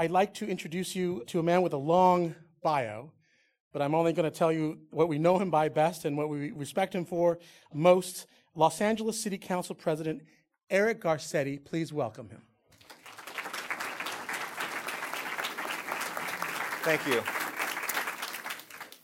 I'd like to introduce you to a man with a long bio, but I'm only going to tell you what we know him by best and what we respect him for most. Los Angeles City Council President Eric Garcetti, please welcome him. Thank you.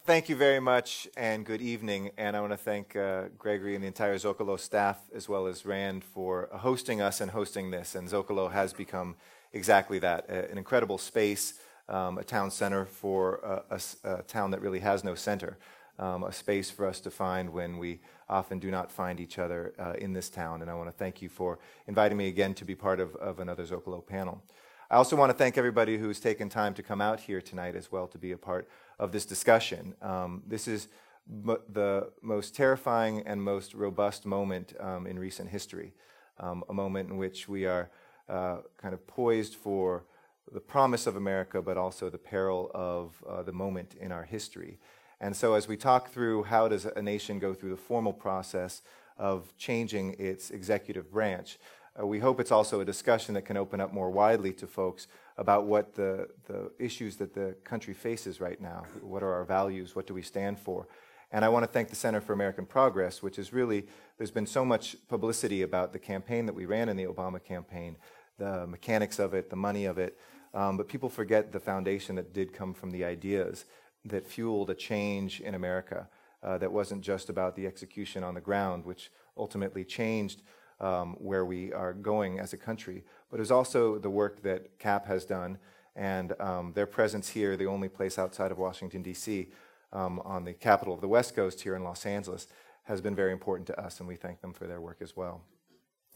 Thank you very much, and good evening. And I want to thank uh, Gregory and the entire Zocalo staff, as well as Rand, for hosting us and hosting this. And Zocalo has become exactly that an incredible space, um, a town center for a, a, a, town that really has no center, um, a space for us to find when we often do not find each other uh, in this town. And I want to thank you for inviting me again to be part of, of another Zocalo panel. I also want to thank everybody who's taken time to come out here tonight as well to be a part of this discussion. Um, this is m- the most terrifying and most robust moment um, in recent history, um, a moment in which we are uh, kind of poised for the promise of America, but also the peril of uh, the moment in our history. And so, as we talk through how does a nation go through the formal process of changing its executive branch, uh, we hope it's also a discussion that can open up more widely to folks about what the, the issues that the country faces right now. What are our values? What do we stand for? And I want to thank the Center for American Progress, which is really, there's been so much publicity about the campaign that we ran in the Obama campaign, the mechanics of it, the money of it. Um, but people forget the foundation that did come from the ideas that fueled a change in America uh, that wasn't just about the execution on the ground, which ultimately changed um, where we are going as a country, but it was also the work that CAP has done and um, their presence here, the only place outside of Washington, D.C., um, on the capital of the West Coast here in Los Angeles, has been very important to us, and we thank them for their work as well.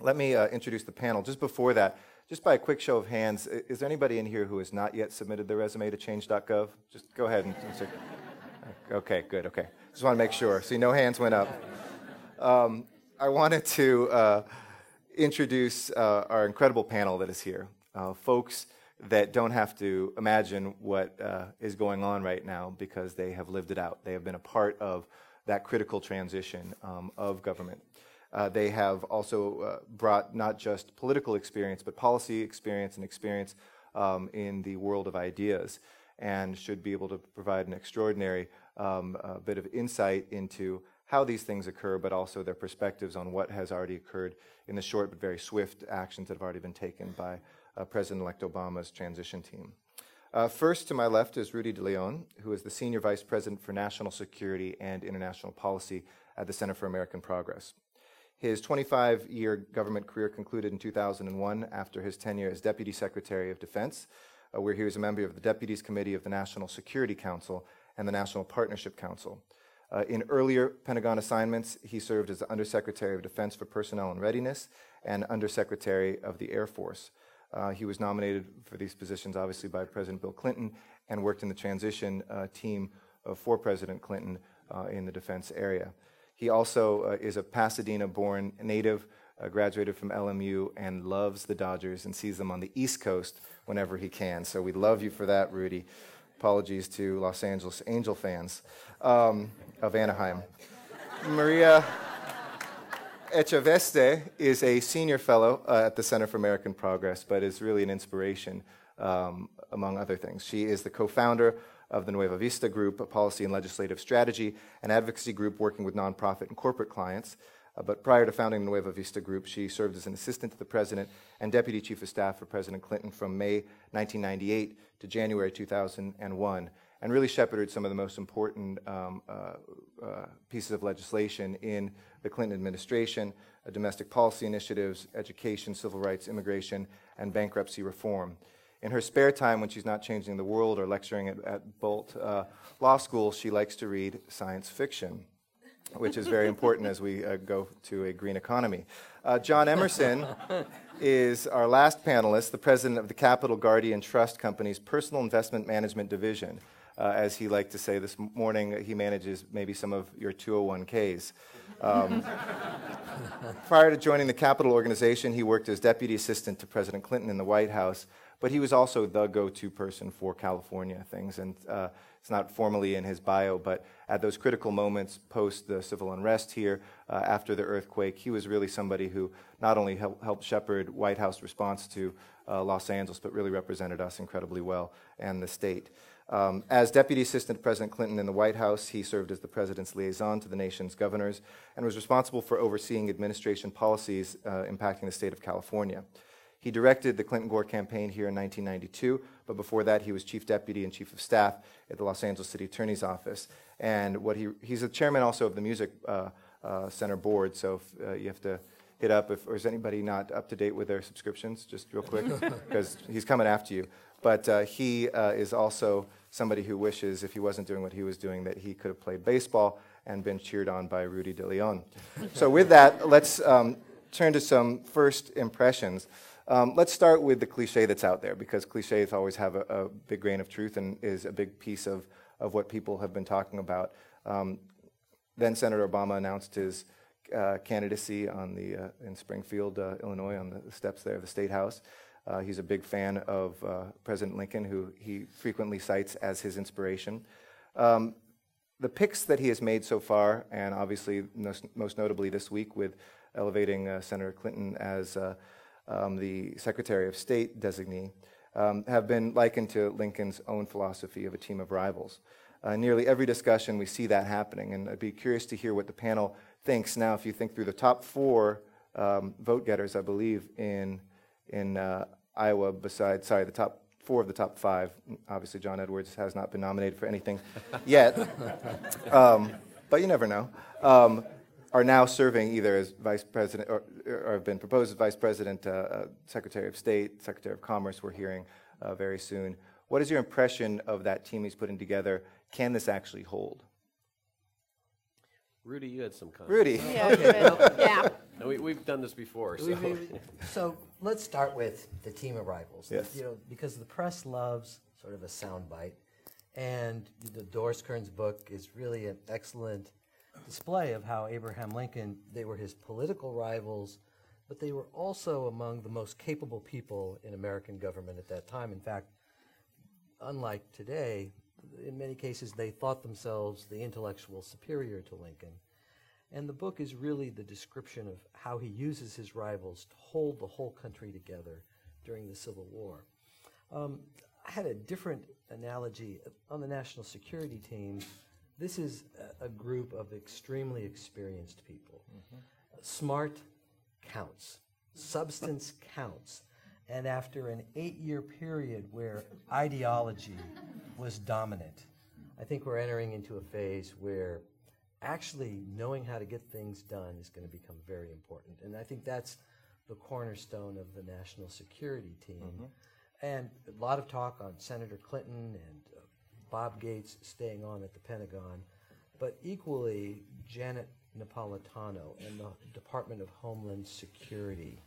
Let me uh, introduce the panel. Just before that, just by a quick show of hands, is there anybody in here who has not yet submitted their resume to change.gov? Just go ahead and. okay, good, okay. Just want to make sure. See, no hands went up. Um, I wanted to uh, introduce uh, our incredible panel that is here. Uh, folks that don't have to imagine what uh, is going on right now because they have lived it out. They have been a part of that critical transition um, of government. Uh, they have also uh, brought not just political experience, but policy experience and experience um, in the world of ideas, and should be able to provide an extraordinary um, bit of insight into how these things occur, but also their perspectives on what has already occurred in the short but very swift actions that have already been taken by uh, President elect Obama's transition team. Uh, first to my left is Rudy DeLeon, who is the Senior Vice President for National Security and International Policy at the Center for American Progress. His 25 year government career concluded in 2001 after his tenure as Deputy Secretary of Defense, uh, where he was a member of the Deputies Committee of the National Security Council and the National Partnership Council. Uh, in earlier Pentagon assignments, he served as the Undersecretary of Defense for Personnel and Readiness and Undersecretary of the Air Force. Uh, he was nominated for these positions, obviously, by President Bill Clinton and worked in the transition uh, team for President Clinton uh, in the defense area. He also uh, is a Pasadena born native, uh, graduated from LMU, and loves the Dodgers and sees them on the East Coast whenever he can. So we love you for that, Rudy. Apologies to Los Angeles Angel fans um, of Anaheim. Maria Echaveste is a senior fellow uh, at the Center for American Progress, but is really an inspiration, um, among other things. She is the co founder of the Nueva Vista Group, a policy and legislative strategy and advocacy group working with nonprofit and corporate clients. Uh, but prior to founding the Nueva Vista Group, she served as an assistant to the president and deputy chief of staff for President Clinton from May 1998 to January 2001, and really shepherded some of the most important um, uh, uh, pieces of legislation in the Clinton administration uh, domestic policy initiatives, education, civil rights, immigration, and bankruptcy reform. In her spare time, when she's not changing the world or lecturing at, at Boalt uh, Law School, she likes to read science fiction which is very important as we uh, go to a green economy. Uh, John Emerson is our last panelist, the president of the Capital Guardian Trust Company's Personal Investment Management Division. Uh, as he liked to say this morning, he manages maybe some of your 201ks. Um, prior to joining the Capital Organization, he worked as deputy assistant to President Clinton in the White House, but he was also the go to person for California things. And uh, it's not formally in his bio, but at those critical moments post the civil unrest here, uh, after the earthquake, he was really somebody who not only help, helped shepherd White House response to uh, Los Angeles, but really represented us incredibly well and the state. Um, as Deputy Assistant to President Clinton in the White House, he served as the President's liaison to the nation's governors and was responsible for overseeing administration policies uh, impacting the state of California. He directed the Clinton Gore campaign here in 1992, but before that, he was chief deputy and chief of staff at the Los Angeles City Attorney's Office. And what he, he's the chairman also of the Music uh, uh, Center board, so if, uh, you have to hit up if or is anybody not up to date with their subscriptions, just real quick, because he's coming after you. But uh, he uh, is also somebody who wishes, if he wasn't doing what he was doing, that he could have played baseball and been cheered on by Rudy De Leon. so, with that, let's um, turn to some first impressions. Um, let's start with the cliche that's out there because cliches always have a, a, big grain of truth and is a big piece of, of what people have been talking about. Um, then Senator Obama announced his uh, candidacy on the, uh, in Springfield, uh, Illinois, on the steps there of the State House. Uh, he's a big fan of uh, President Lincoln, who he frequently cites as his inspiration. Um, the picks that he has made so far, and obviously most, most notably this week with elevating uh, Senator Clinton as um, the Secretary of State designee, um, have been likened to Lincoln's own philosophy of a team of rivals. Uh, nearly every discussion, we see that happening, and I'd be curious to hear what the panel thinks now. If you think through the top four um, vote getters, I believe in in uh, Iowa, besides sorry, the top four of the top five. Obviously, John Edwards has not been nominated for anything yet, um, but you never know. Um, are now serving either as vice president or, or have been proposed as vice president, uh, uh, secretary of state, secretary of commerce. We're hearing uh, very soon. What is your impression of that team he's putting together? Can this actually hold? Rudy, you had some comments. Rudy. Yeah, good. yeah. No, we, we've done this before, so. So let's start with the team of rivals. Yes. You know, because the press loves sort of a soundbite, and the Doris Kearns book is really an excellent display of how Abraham Lincoln, they were his political rivals, but they were also among the most capable people in American government at that time. In fact, unlike today, in many cases they thought themselves the intellectual superior to Lincoln. And the book is really the description of how he uses his rivals to hold the whole country together during the Civil War. Um, I had a different analogy on the national security team this is a, a group of extremely experienced people. Mm-hmm. Smart counts, substance counts. And after an eight year period where ideology was dominant, I think we're entering into a phase where actually knowing how to get things done is going to become very important. And I think that's the cornerstone of the national security team. Mm-hmm. And a lot of talk on Senator Clinton and uh, Bob Gates staying on at the Pentagon, but equally Janet Napolitano and the Department of Homeland Security.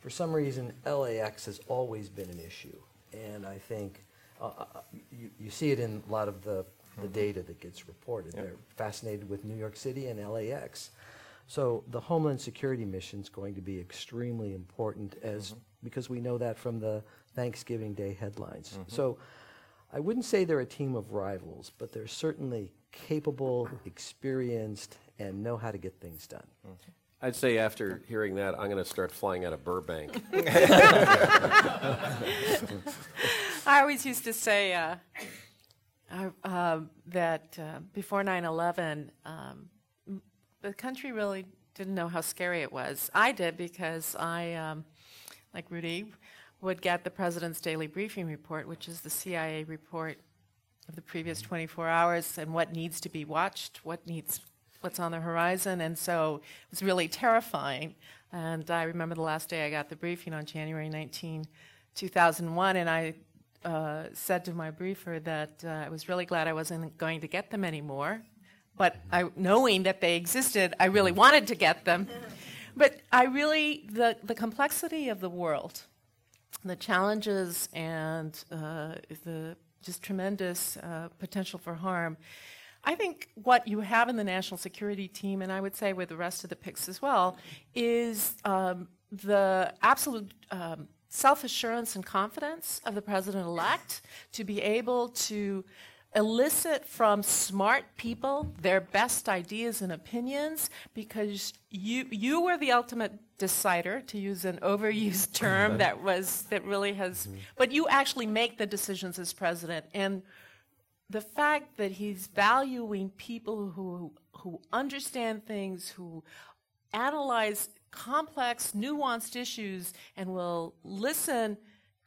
For some reason, LAX has always been an issue, and I think uh, uh, you, you see it in a lot of the, the mm-hmm. data that gets reported. Yep. They're fascinated with New York City and LAX. So the Homeland Security mission is going to be extremely important as mm-hmm. because we know that from the Thanksgiving Day headlines. Mm-hmm. So I wouldn't say they're a team of rivals, but they're certainly capable, experienced, and know how to get things done. I'd say after hearing that, I'm going to start flying out of Burbank. I always used to say uh, uh, that uh, before 9 11, um, the country really didn't know how scary it was. I did because I, um, like Rudy, would get the President's Daily Briefing Report, which is the CIA report of the previous 24 hours and what needs to be watched, what needs, what's on the horizon. And so it was really terrifying. And I remember the last day I got the briefing on January 19, 2001, and I uh, said to my briefer that uh, I was really glad I wasn't going to get them anymore. But I, knowing that they existed, I really wanted to get them. But I really, the, the complexity of the world the challenges and uh, the just tremendous uh, potential for harm. I think what you have in the national security team, and I would say with the rest of the picks as well, is um, the absolute um, self assurance and confidence of the president elect to be able to elicit from smart people their best ideas and opinions because you you were the ultimate decider to use an overused term that was that really has but you actually make the decisions as president. And the fact that he's valuing people who who understand things who analyze complex nuanced issues and will listen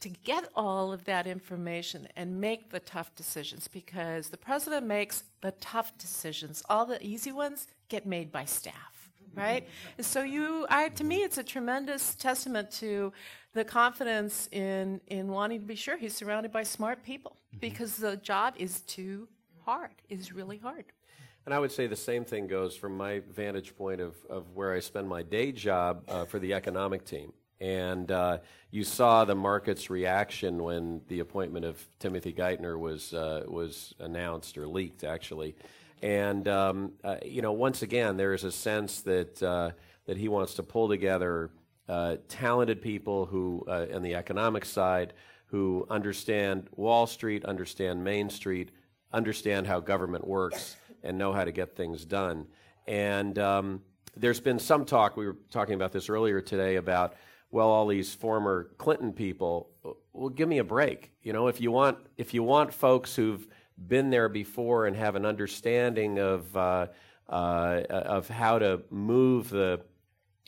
to get all of that information and make the tough decisions because the president makes the tough decisions. All the easy ones get made by staff, right? And so you, I, to me, it's a tremendous testament to the confidence in, in wanting to be sure he's surrounded by smart people mm-hmm. because the job is too hard, is really hard. And I would say the same thing goes from my vantage point of, of where I spend my day job uh, for the economic team. And uh, you saw the market's reaction when the appointment of Timothy Geithner was uh, was announced or leaked, actually. And um, uh, you know, once again, there is a sense that uh, that he wants to pull together uh, talented people who, on the economic side, who understand Wall Street, understand Main Street, understand how government works, and know how to get things done. And um, there's been some talk. We were talking about this earlier today about well, all these former Clinton people, well, give me a break. You know, if you want, if you want folks who've been there before and have an understanding of uh, uh, of how to move the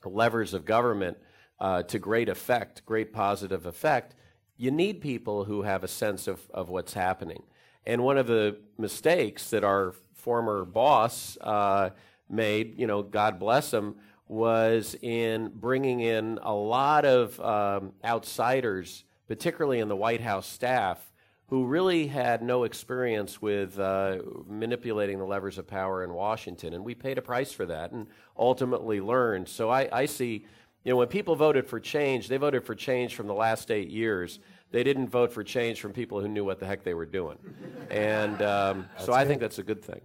levers of government uh, to great effect, great positive effect, you need people who have a sense of, of what's happening. And one of the mistakes that our former boss uh, made, you know, God bless him, was in bringing in a lot of um, outsiders, particularly in the White House staff, who really had no experience with uh, manipulating the levers of power in Washington. And we paid a price for that and ultimately learned. So I, I see, you know, when people voted for change, they voted for change from the last eight years. They didn't vote for change from people who knew what the heck they were doing. And um, so I think that's a good thing.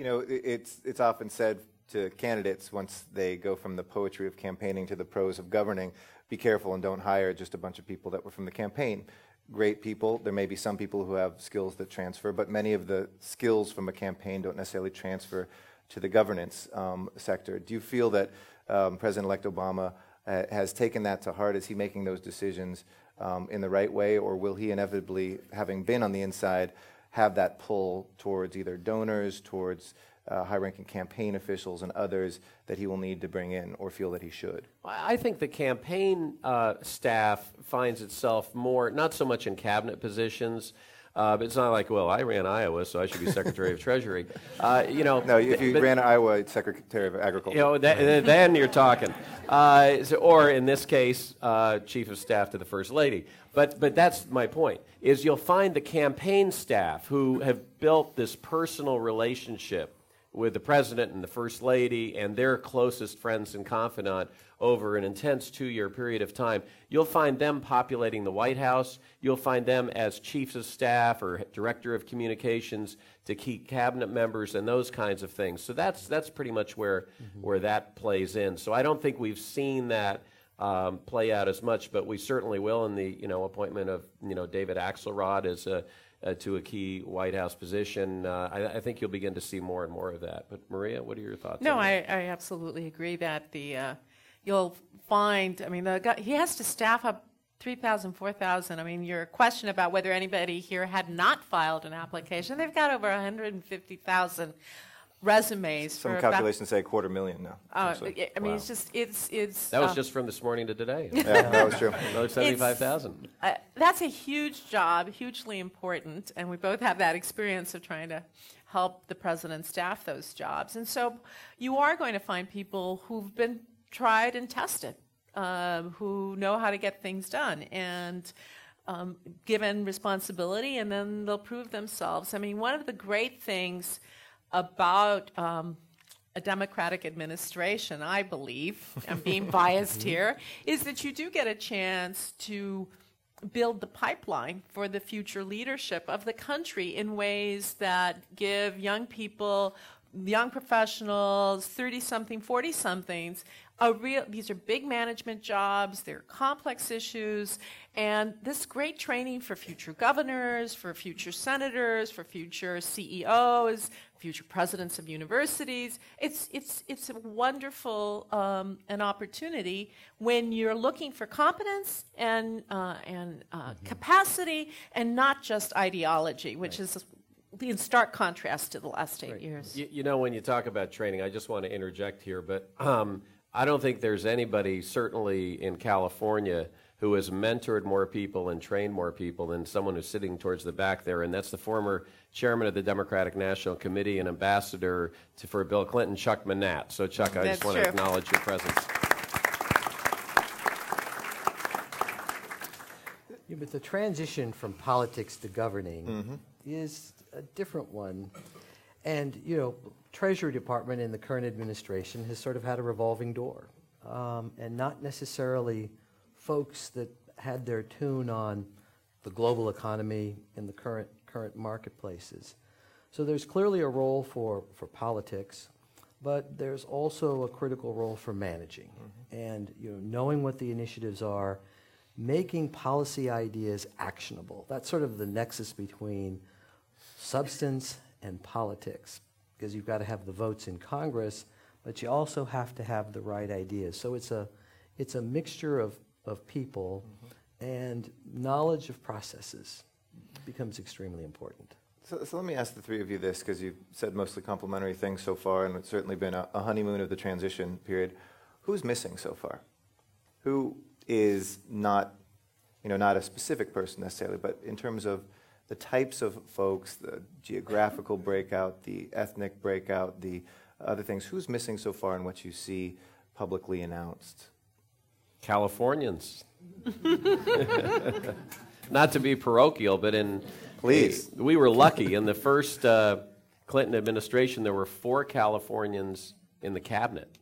You know, it's, it's often said to candidates once they go from the poetry of campaigning to the prose of governing be careful and don't hire just a bunch of people that were from the campaign. Great people. There may be some people who have skills that transfer, but many of the skills from a campaign don't necessarily transfer to the governance um, sector. Do you feel that um, President elect Obama uh, has taken that to heart? Is he making those decisions um, in the right way, or will he inevitably, having been on the inside, have that pull towards either donors, towards uh, high ranking campaign officials and others that he will need to bring in or feel that he should? I think the campaign uh, staff finds itself more, not so much in cabinet positions. Uh, but it's not like, well, I ran Iowa, so I should be Secretary of Treasury. Uh, you know, no, if you but, ran Iowa, Secretary of Agriculture. You know, that, then you're talking. Uh, so, or in this case, uh, Chief of Staff to the First Lady. But but that's my point. Is you'll find the campaign staff who have built this personal relationship with the president and the first lady and their closest friends and confidant over an intense two year period of time. You'll find them populating the White House. You'll find them as chiefs of staff or director of communications to key cabinet members and those kinds of things. So that's, that's pretty much where, mm-hmm. where that plays in. So I don't think we've seen that. Um, play out as much, but we certainly will in the you know appointment of you know David Axelrod as a uh, to a key White House position. Uh, I, I, think you'll begin to see more and more of that. But Maria, what are your thoughts? No, I, I, absolutely agree that the uh, you'll find. I mean, the, he has to staff up 3,000, 4,000. I mean, your question about whether anybody here had not filed an application, they've got over 150,000 resumes. Some calculations say a quarter million now. Oh, I mean, wow. it's just it's it's. That was uh, just from this morning to today. yeah, that was true. Another seventy-five thousand. Uh, that's a huge job, hugely important, and we both have that experience of trying to help the president staff those jobs. And so, you are going to find people who've been tried and tested, um, who know how to get things done, and. Um, given responsibility, and then they'll prove themselves. I mean, one of the great things about um, a Democratic administration, I believe, I'm being biased here, is that you do get a chance to build the pipeline for the future leadership of the country in ways that give young people, young professionals, 30 something, 40 somethings, a real, these are big management jobs, they're complex issues, and this great training for future governors, for future senators, for future CEOs, future presidents of universities. It's, it's, it's a wonderful um, an opportunity when you're looking for competence and, uh, and uh, mm-hmm. capacity and not just ideology, which right. is in stark contrast to the last eight right. years. You, you, know, when you talk about training, I just want to interject here, but um, I don't think there's anybody, certainly in California, who has mentored more people and trained more people than someone who's sitting towards the back there, and that's the former chairman of the Democratic National Committee and ambassador to, for Bill Clinton, Chuck Manatt. So, Chuck, I that's just want true. to acknowledge your presence. Yeah, but the transition from politics to governing mm-hmm. is a different one. And, you know, Treasury Department in the current administration has sort of had a revolving door, um, and not necessarily folks that had their tune on the global economy and the current current marketplaces. So there's clearly a role for, for politics, but there's also a critical role for managing mm-hmm. and you know knowing what the initiatives are, making policy ideas actionable. That's sort of the nexus between substance and politics because you've got to have the votes in Congress, but you also have to have the right ideas. So it's a, it's a mixture of, of people, mm-hmm. and knowledge of processes becomes extremely important. So, so, let me ask the three of you this, because you've said mostly complimentary things so far, and it's certainly been a, a honeymoon of the transition period. Who's missing so far? Who is not, you know, not a specific person necessarily, but in terms of the types of folks, the geographical breakout, the ethnic breakout, the other things. Who's missing so far in what you see publicly announced? Californians. Not to be parochial, but in please, we were lucky in the first uh, Clinton administration. There were four Californians in the cabinet.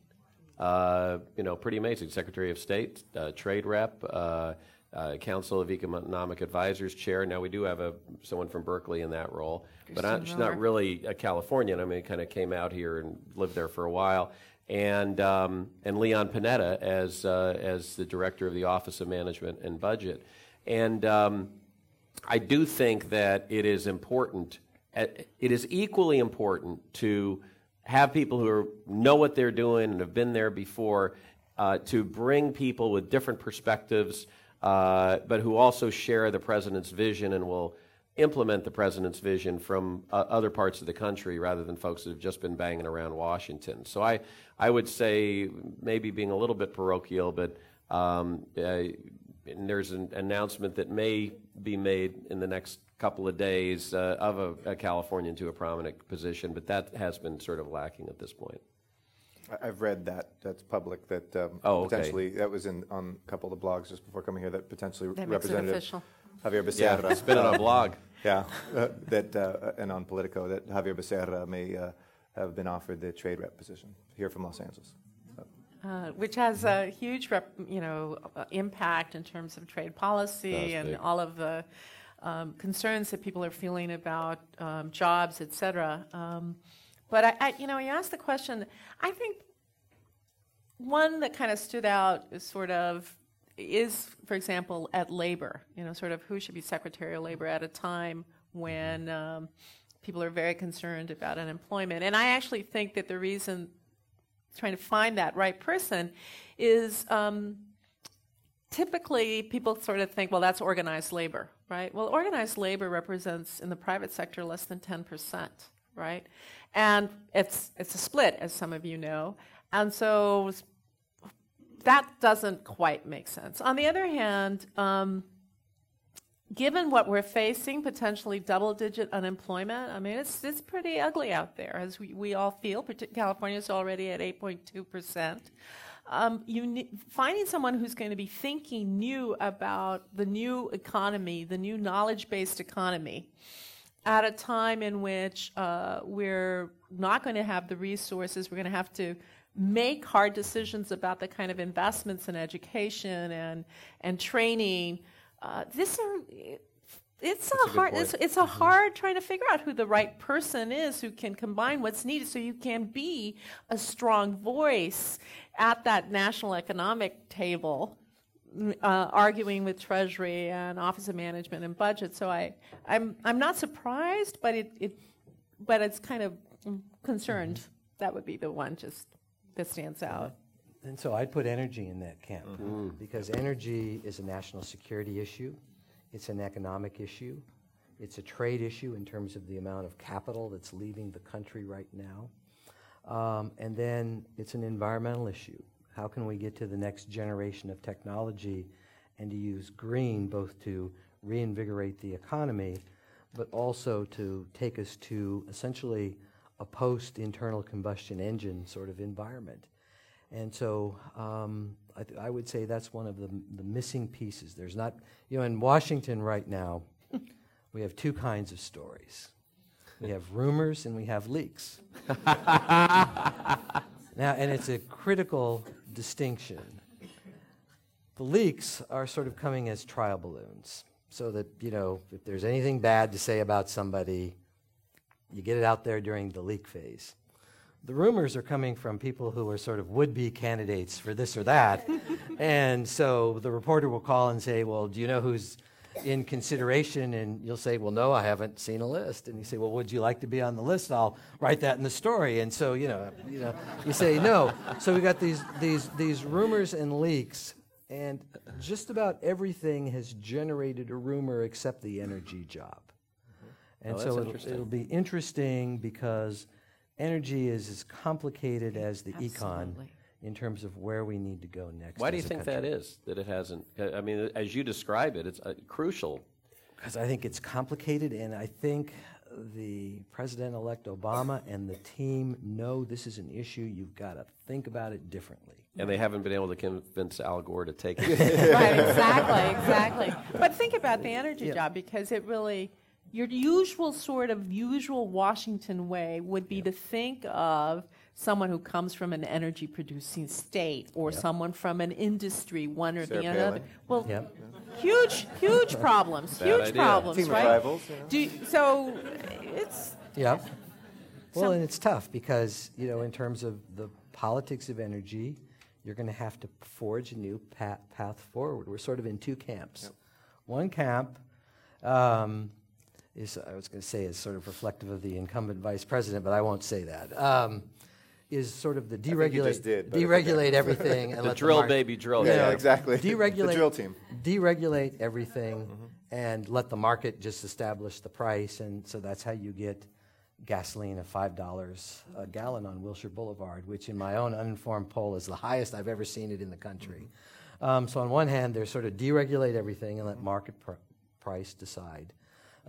Uh, you know, pretty amazing. Secretary of State, uh, trade rep, uh, uh, Council of Economic Advisors chair. Now we do have a someone from Berkeley in that role, but I, she's not really a Californian. I mean, kind of came out here and lived there for a while. And um, and Leon Panetta as uh, as the director of the Office of Management and Budget, and um, I do think that it is important. Uh, it is equally important to have people who know what they're doing and have been there before, uh, to bring people with different perspectives uh, but who also share the president's vision and will implement the president's vision from uh, other parts of the country rather than folks that have just been banging around Washington. So I, I would say maybe being a little bit parochial, but um, uh, there's an announcement that may be made in the next couple of days uh, of a, a Californian to a prominent position, but that has been sort of lacking at this point. I've read that, that's public, that um, Oh, okay. potentially, that was in, on a couple of the blogs just before coming here, that potentially That Representative official. Xavier Yeah, Becerra. it's been on a blog. Yeah, uh, that, uh, and on Politico, that Xavier Becerra may uh, have been offered the trade rep position here from Los Angeles. Uh, which has a huge, rep, you know, uh, impact in terms of trade policy and big. all of the um, concerns that people are feeling about um, jobs, et cetera. Um, but I, I, you know, you asked the question. I think one that kind of stood out is sort of is, for example, at labor. You know, sort of who should be Secretary of Labor at a time when um, people are very concerned about unemployment. And I actually think that the reason trying to find that right person is um, typically people sort of think, well, that's organized labor, right? Well, organized labor represents in the private sector less than 10%, right? And it's, it's a split, as some of you know. And so that doesn't quite make sense. On the other hand, um, given what we're facing, potentially double digit unemployment, I mean, it's, it's pretty ugly out there, as we, we all feel. California is already at 8.2%. Um, you ne- finding someone who's going to be thinking new about the new economy, the new knowledge based economy, at a time in which uh, we're not going to have the resources, we're going to have to make hard decisions about the kind of investments in education and and training. Uh, this are it's That's a, a hard it's, it's a mm-hmm. hard trying to figure out who the right person is who can combine what's needed so you can be a strong voice at that national economic table uh, arguing with Treasury and Office of Management and Budget. So I, I'm, I'm not surprised, but it, it but it's kind of concerned. Mm-hmm. That would be the one just that stands out. And so I'd put energy in that camp mm-hmm. because energy is a national security issue, it's an economic issue, it's a trade issue in terms of the amount of capital that's leaving the country right now. Um, and then it's an environmental issue. How can we get to the next generation of technology and to use green both to reinvigorate the economy, but also to take us to essentially a post internal combustion engine sort of environment? And so um, I, th- I, would say that's one of the, the missing pieces. There's not, you know, in Washington right now, we have two kinds of stories we have rumors and we have leaks. now, and it's a critical distinction. The leaks are sort of coming as trial balloons, so that, you know, if there's anything bad to say about somebody, you get it out there during the leak phase the rumors are coming from people who are sort of would be candidates for this or that. and so the reporter will call and say, Well, do you know who's in consideration? And you'll say, Well, no, I haven't seen a list. And you say, Well, would you like to be on the list? I'll write that in the story. And so, you know, you, know, you say no. So we got these, these, these rumors and leaks. And just about everything has generated a rumor except the energy job. Mm-hmm. And oh, so it'll, it'll be interesting because energy is as complicated as the Absolutely. econ in terms of where we need to go next. Why do you think country. that is? That it hasn't? I mean, as you describe it, it's uh, crucial. Because I think it's complicated, and I think the president-elect Obama and the team know this is an issue. You've got to think about it differently. And they haven't been able to convince Al Gore to take it. right, exactly, exactly. But think about the energy yeah. job because it really your usual sort of usual Washington way would be yep. to think of someone who comes from an energy producing state or yep. someone from an industry, one or Sarah the Palin. other. Well, yep. huge, huge problems, huge idea. problems, Team right? Rivals, yeah. Do, so it's. Yeah. Well, and it's tough because, you know, in terms of the politics of energy, you're going to have to forge a new path, path forward. We're sort of in two camps. One camp, um, is, I was going to say, is sort of reflective of the incumbent vice president, but I won't say that. Um, is sort of the deregulate, did, deregulate everything and the let drill the baby drill. Yeah, yeah exactly. Deregulate the drill team. Deregulate everything mm-hmm. and let the market just establish the price, and so that's how you get gasoline at five dollars a gallon on Wilshire Boulevard, which in my own uninformed poll is the highest I've ever seen it in the country. Mm-hmm. Um, so on one hand, they're sort of deregulate everything and let market pr- price decide.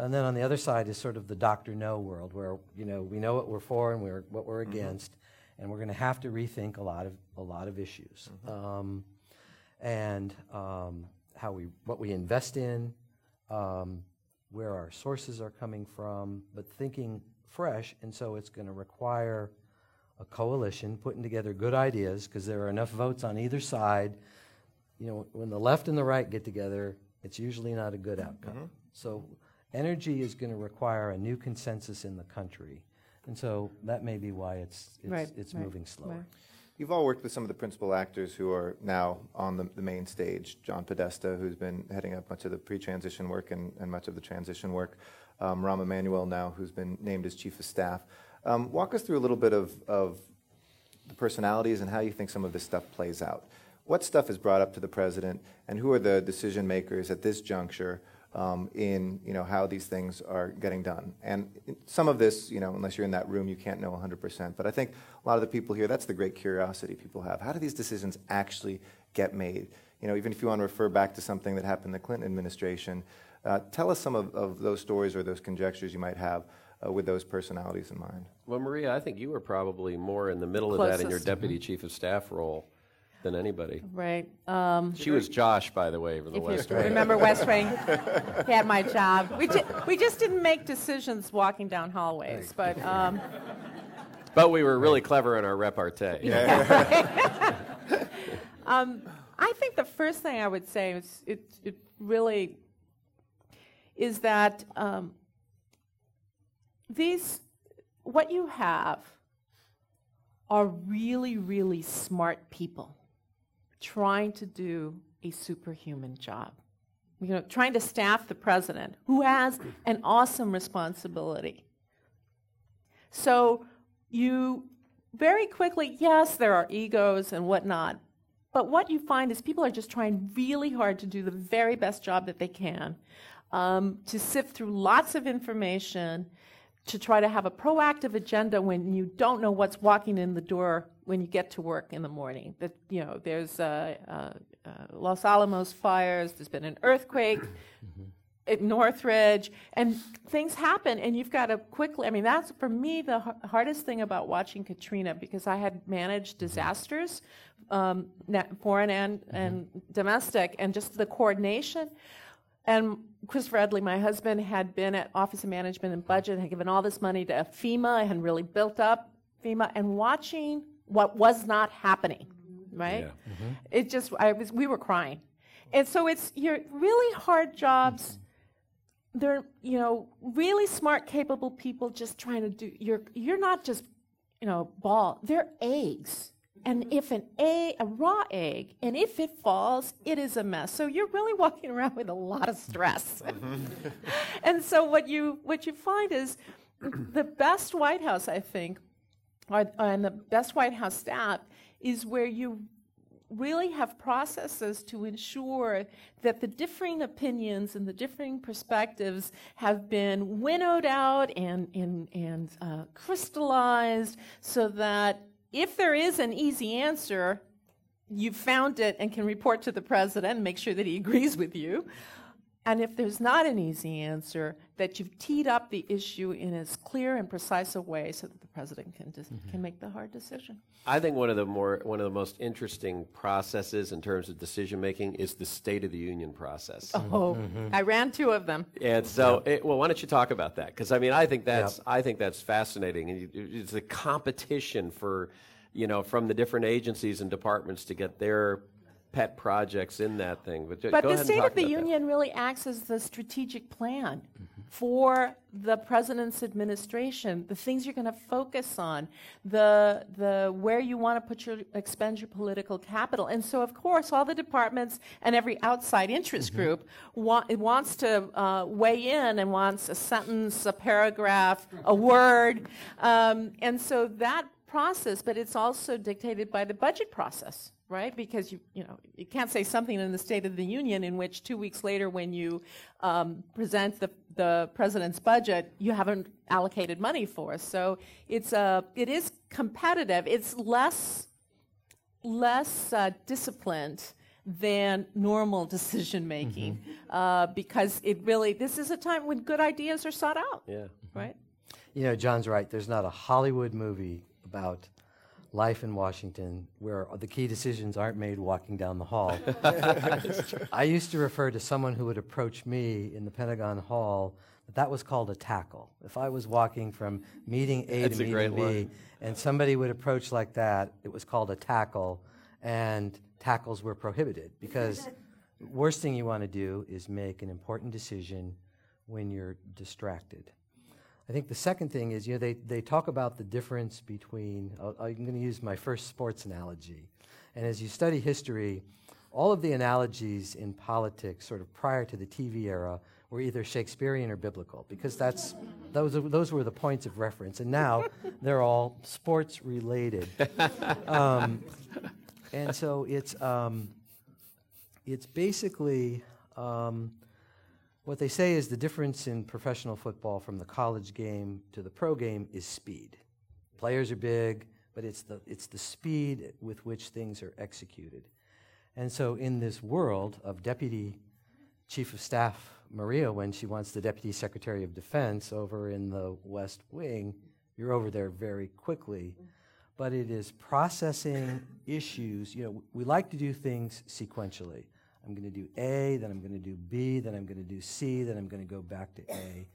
And then on the other side is sort of the doctor no world, where you know we know what we're for and we're, what we're mm-hmm. against, and we're going to have to rethink a lot of a lot of issues, mm-hmm. um, and um, how we what we invest in, um, where our sources are coming from, but thinking fresh. And so it's going to require a coalition putting together good ideas because there are enough votes on either side. You know, when the left and the right get together, it's usually not a good outcome. Mm-hmm. So energy is going to require a new consensus in the country. And so that may be why it's, it's, right, it's right, moving slower. Right. You've all worked with some of the principal actors who are now on the, the main stage. John Podesta, who's been heading up much of the pre transition work and, and, much of the transition work. Um, Rahm Emanuel, now, who's been named as chief of staff. Um, walk us through a little bit of, of the personalities and how you think some of this stuff plays out. What stuff is brought up to the president, and who are the decision makers at this juncture um, in you know how these things are getting done. And some of this, you know, unless you're in that room, you can't know 100%. But I think a lot of the people here, that's the great curiosity people have. How do these decisions actually get made? You know, even if you want to refer back to something that happened in the Clinton administration, uh, tell us some of, of those stories or those conjectures you might have uh, with those personalities in mind. Well, Maria, I think you were probably more in the middle Closest. of that in your deputy mm-hmm. chief of staff role than anybody. Right. Um, she was Josh, by the way, for the West Wing. Remember West Wing? he had my job. We, ju- we just didn't make decisions walking down hallways, but. Um, but we were really clever in our repartee. Yeah, right. um, I think the first thing I would say is it, it really is that um, these, what you have are really, really smart people trying to do a superhuman job. You know, trying to staff the president, who has an awesome responsibility. So you very quickly, yes, there are egos and whatnot, but what you find is people are just trying really hard to do the very best job that they can, um, to sift through lots of information, to try to have a proactive agenda when you don't know what's walking in the door when you get to work in the morning. That you know, there's uh, uh, uh, Los Alamos fires. There's been an earthquake at Northridge, and things happen, and you've got to quickly. I mean, that's for me the har- hardest thing about watching Katrina because I had managed disasters, um, foreign and and domestic, and just the coordination. And Chris Edley, my husband, had been at Office of Management and Budget, had given all this money to FEMA, and really built up FEMA, and watching what was not happening, right? Mm-hmm. It just, I was, we were crying, and so it's you're really hard jobs. They're you know really smart, capable people just trying to do. You're you're not just you know ball. They're eggs. And if an egg, a raw egg, and if it falls, it is a mess. So you're really walking around with a lot of stress. Mm-hmm. and so what you what you find is the best White House, I think, and the best White House staff is where you really have processes to ensure that the differing opinions and the differing perspectives have been winnowed out and, and, and uh, crystallized so that if there is an easy answer, you've found it and can report to the president and make sure that he agrees with you. And if there's not an easy answer, that you've teed up the issue in as clear and precise a way so that the president can, dis- mm-hmm. can make the hard decision. I think one of the more one of the most interesting processes in terms of decision making is the State of the Union process. Oh, mm-hmm. Mm-hmm. I ran two of them. And so, it, eh, well, why don't you talk about that? Because I mean, I think that's I think that's fascinating, and it's a competition for, you know, from the different agencies and departments to get their pet projects in that thing. But, But go the ahead and State talk of the about that. Union really acts as the strategic plan for the president's administration, the things you're going to focus on, the, the where you want to put your, expend your political capital. And so, of course, all the departments and every outside interest group wa- wants to uh, weigh in and wants a sentence, a paragraph, a word. Um, and so that process, but it's also dictated by the budget process, right? Because you, you know, you can't say something in the State of the Union in which two weeks later, when you um, present the, the president's budget, you haven't allocated money for. So it's a, it is competitive. It's less, less uh, disciplined than normal decision making uh, because it really, this is a time when good ideas are sought out, Yeah. right? You know, John's right. There's not a Hollywood movie about life in Washington where the key decisions aren't made walking down the hall. I used to refer to someone who would approach me in the Pentagon Hall that that was called a tackle. If I was walking from meeting A That's to meeting B line. and somebody would approach like that, it was called a tackle, and tackles were prohibited because worst thing you want to do is make an important decision when you're distracted. I think the second thing is, you know, they, they talk about the difference between, uh, I'm going to use my first sports analogy. And as you study history, all of the analogies in politics, sort of prior to the TV era, were either Shakespearean or biblical, because that's, those, those were the points of reference. And now they're all sports related. Um, and so it's, um, it's basically um, what they say is the difference in professional football from the college game to the pro game is speed. Players are big, but it's the, it's the speed with which things are executed. And so, in this world of Deputy Chief of Staff Maria, when she wants the Deputy Secretary of Defense over in the West Wing, you're over there very quickly. But it is processing issues. You know, we like to do things sequentially. I'm going to do A, then I'm going to do B, then I'm going to do C, then I'm going to go back to A.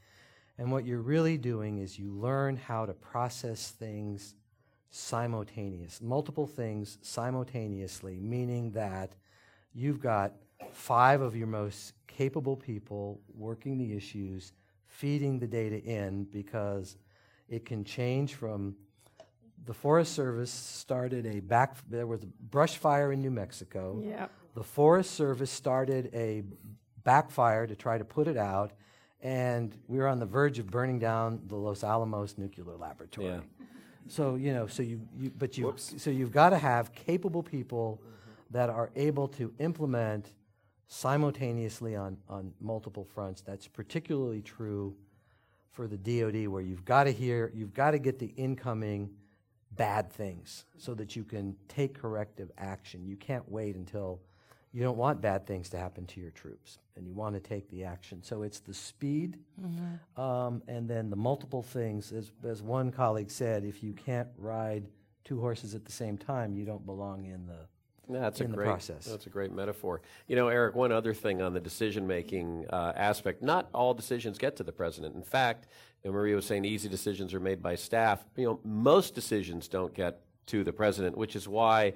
And what you're really doing is you learn how to process things simultaneous, multiple things simultaneously, meaning that you've got five of your most capable people working the issues, feeding the data in because it can change from the Forest Service started a back. There was a brush fire in New Mexico. Yep. The Forest Service started a backfire to try to put it out, and we were on the verge of burning down the Los Alamos nuclear laboratory. Yeah. So you know, so you, you but you so you've got to have capable people that are able to implement simultaneously on on multiple fronts. That's particularly true for the DoD, where you've got to hear, you've got to get the incoming bad things so that you can take corrective action. You can't wait until you don't want bad things to happen to your troops, and you want to take the action. So it's the speed, um, and then the multiple things. As, as one colleague said, if you can't ride two horses at the same time, you don't belong in the Yeah, that's a in the great process. That's a great metaphor. You know, Eric. One other thing on the decision-making uh, aspect: not all decisions get to the president. In fact, you know, Maria was saying easy decisions are made by staff. You know, most decisions don't get to the president, which is why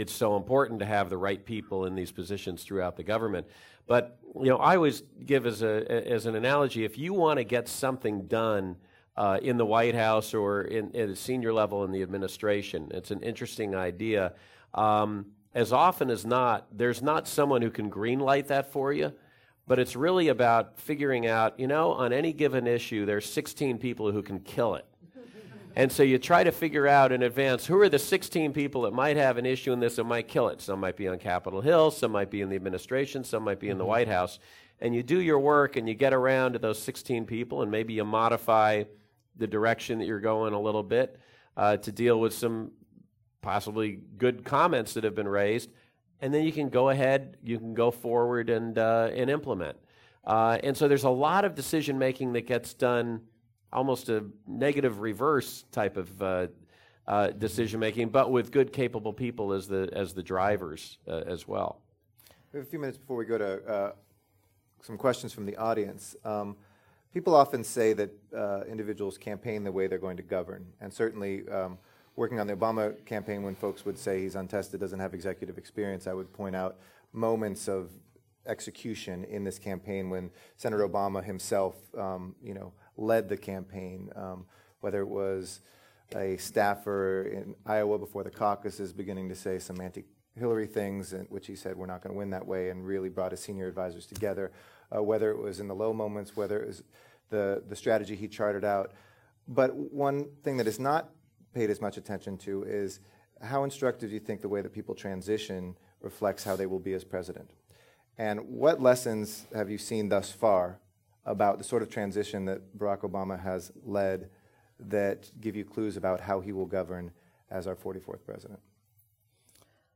it's so important to have the right people in these positions throughout the government. But you know, I always give as a as an analogy: if you want to get something done. Uh, in the White House or in, at a senior level in the administration. It's an interesting idea. Um, as often as not, there's not someone who can greenlight that for you, but it's really about figuring out, you know, on any given issue, there's 16 people who can kill it. And so you try to figure out in advance who are the 16 people that might have an issue in this that might kill it. Some might be on Capitol Hill, some might be in the administration, some might be in the White House. And you do your work and you get around to those 16 people and maybe you modify the direction that you're going a little bit uh, to deal with some possibly good comments that have been raised, and then you can go ahead, you can go forward and uh, and implement. Uh, and so there's a lot of decision making that gets done, almost a negative reverse type of uh, uh, decision making, but with good, capable people as the as the drivers uh, as well. We have a few minutes before we go to uh, some questions from the audience. Um, people often say that uh, individuals campaign the way they're going to govern, and certainly um, working on the Obama campaign, when folks would say he's untested, doesn't have executive experience, I would point out moments of execution in this campaign when Senator Obama himself, um, you know, led the campaign, um, whether it was a staffer in Iowa before the caucuses beginning to say some anti Hillary things, in which he said we're not going to win that way, and really brought his senior advisors together. Uh, whether it was in the low moments, whether it was the the strategy he charted out. But one thing that is not paid as much attention to is how instructive do you think the way that people transition reflects how they will be as president? And what lessons have you seen thus far about the sort of transition that Barack Obama has led that give you clues about how he will govern as our 44th president?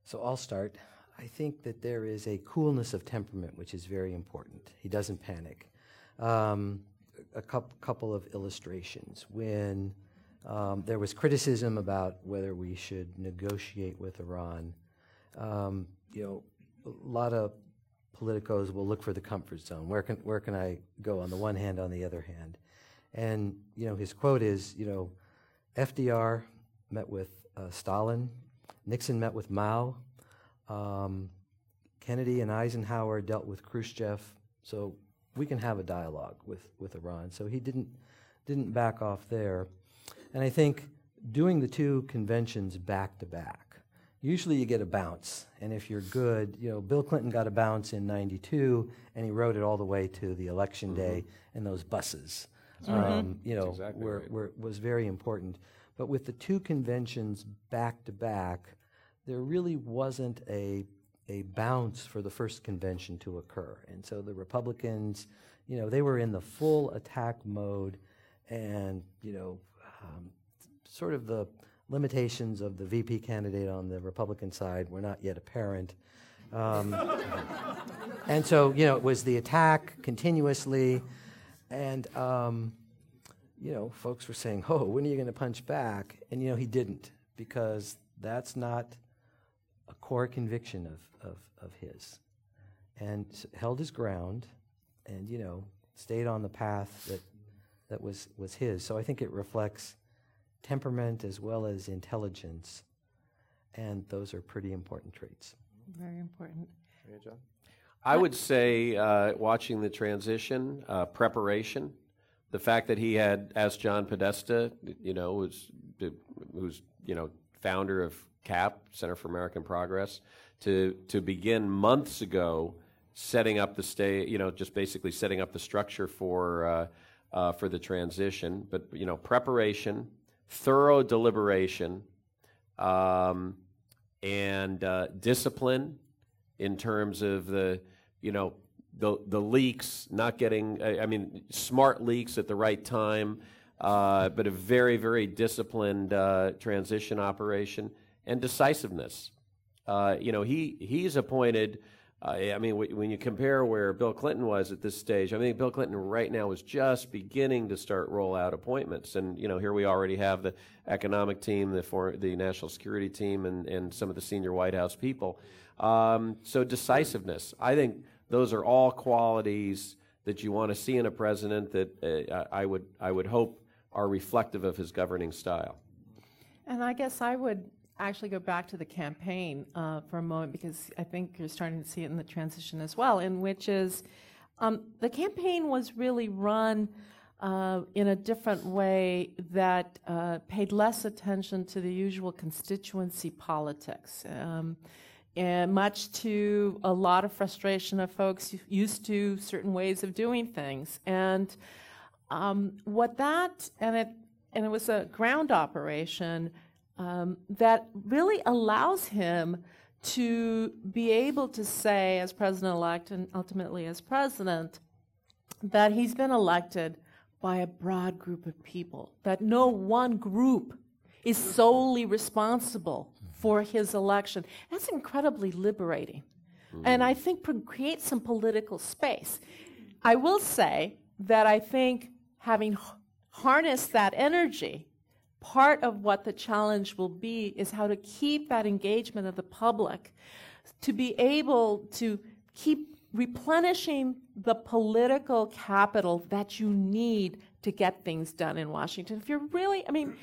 So I'll start. I think that there is a coolness of temperament, which is very important. He doesn't panic. Um, a coup couple of illustrations. When um, there was criticism about whether we should negotiate with Iran, um, you know, a lot of politicos will look for the comfort zone. Where can, where can I go on the one hand, on the other hand? And, you know, his quote is, you know, FDR met with uh, Stalin, Nixon met with Mao, um, Kennedy and Eisenhower dealt with Khrushchev, so we can have a dialogue with, with Iran. So he didn't, didn't back off there. And I think doing the two conventions back to back, usually you get a bounce. And if you're good, you know, Bill Clinton got a bounce in 92, and he rode it all the way to the election day in those buses. Um, you know, exactly were, right. were, was very important. But with the two conventions back to back, there really wasn't a a bounce for the first convention to occur. And so the Republicans, you know, they were in the full attack mode, and you know, um, sort of the limitations of the VP candidate on the Republican side were not yet apparent. Um, and so, you know, it was the attack continuously, and um, you know, folks were saying, "Oh, when are you going to punch back?" And you know, he didn't because that's not a core conviction of, of, of his, and held his ground, and you know, stayed on the path that that was was his. So I think it reflects temperament as well as intelligence, and those are pretty important traits. Very important. Yeah, John? I would say, uh, watching the transition, uh, preparation, the fact that he had asked John Podesta, you know, was who's you know founder of CAP, Center for American Progress, to to begin months ago setting up the stay, you know, just basically setting up the structure for uh, uh, for the transition. But you know, preparation, thorough deliberation, um, and uh, discipline in terms of the you know the the leaks, not getting, I mean, smart leaks at the right time, uh, but a very very disciplined uh, transition operation and decisiveness. Uh, you know, he he's appointed. Uh, I mean, when you compare where Bill Clinton was at this stage, I mean, Bill Clinton right now is just beginning to start roll out appointments, and you know, here we already have the economic team, the for, the national security team, and and some of the senior White House people. Um, so decisiveness, I think those are all qualities that you want to see in a president that uh, I would I would hope are reflective of his governing style. And I guess I would actually go back to the campaign uh, for a moment because I think you're starting to see it in the transition as well, in which is um, the campaign was really run uh, in a different way that uh, paid less attention to the usual constituency politics. Um, and much to a lot of frustration of folks used to certain ways of doing things. And um, what that, and it, and it was a ground operation um, that really allows him to be able to say, as president elect and ultimately as president, that he's been elected by a broad group of people, that no one group is solely responsible for his election. That's incredibly liberating. And I think pro- create some political space. I will say that I think having h- harnessed that energy, part of what the challenge will be is how to keep that engagement of the public, to be able to keep replenishing the political capital that you need to get things done in Washington. If you're really, I mean,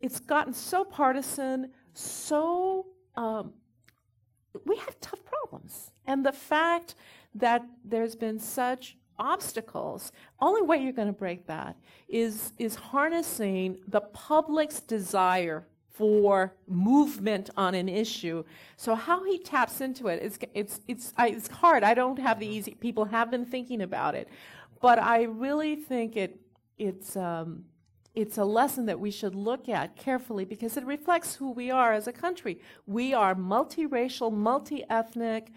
it's gotten so partisan, so um, we have tough problems. And the fact that there's been such obstacles, only way you're going to break that is, is harnessing the public's desire for movement on an issue. So how he taps into it, it's, it's, it's, I, it's hard. I don't have the easy, people have been thinking about it. But I really think it, it's, um, it's a lesson that we should look at carefully because it reflects who we are as a country. We are multiracial, multi ethnic,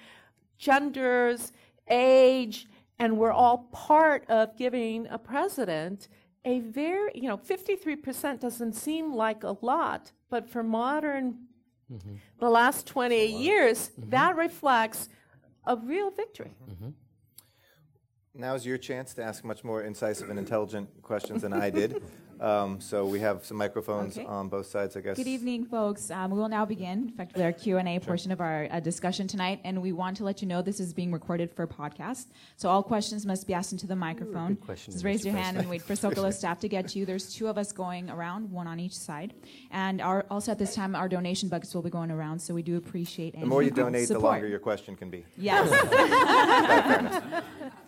genders, age, and we're all part of giving a president a very, you know, 53% doesn't seem like a lot, but for modern, mm-hmm. the last 28 years, mm-hmm. that reflects a real victory. Mm-hmm. Now's your chance to ask much more incisive and intelligent questions than I did. Um, so we have some microphones okay. on both sides, I guess. Good evening, folks. Um, we will now begin, effectively, our Q and A portion of our uh, discussion tonight, and we want to let you know this is being recorded for podcast. So all questions must be asked into the microphone. Ooh, Just raise your hand and wait for Zócalo staff to get to you. There's two of us going around, one on each side, and our, also at this time, our donation buckets will be going around. So we do appreciate the more you donate, support. the longer your question can be. Yes.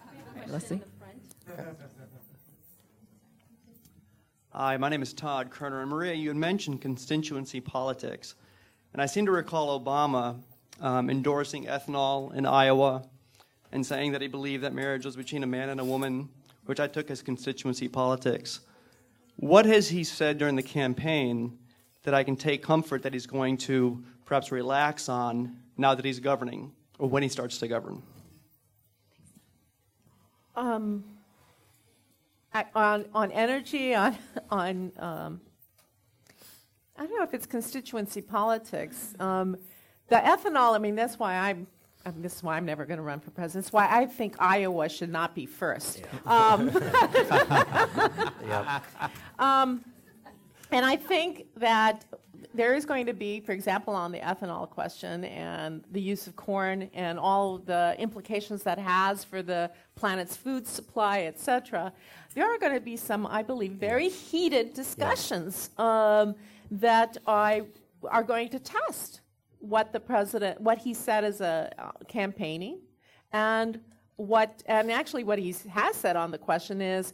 Hi, my name is Todd Kerner. And Maria, you had mentioned constituency politics. And I seem to recall Obama um, endorsing ethanol in Iowa and saying that he believed that marriage was between a man and a woman, which I took as constituency politics. What has he said during the campaign that I can take comfort that he's going to perhaps relax on now that he's governing or when he starts to govern? Um, on, on energy, on, on um, I don't know if it's constituency politics. Um, the ethanol, I mean, that's why I'm, I mean, this is why I'm never going to run for president. It's why I think Iowa should not be first. Yeah. Um, yep. um, and I think that there is going to be, for example, on the ethanol question and the use of corn and all the implications that has for the planet's food supply, etc. there are going to be some, I believe, very heated discussions um, that I, are going to test what the president, what he said as a uh, campaigning, and what, and actually what he has said on the question is,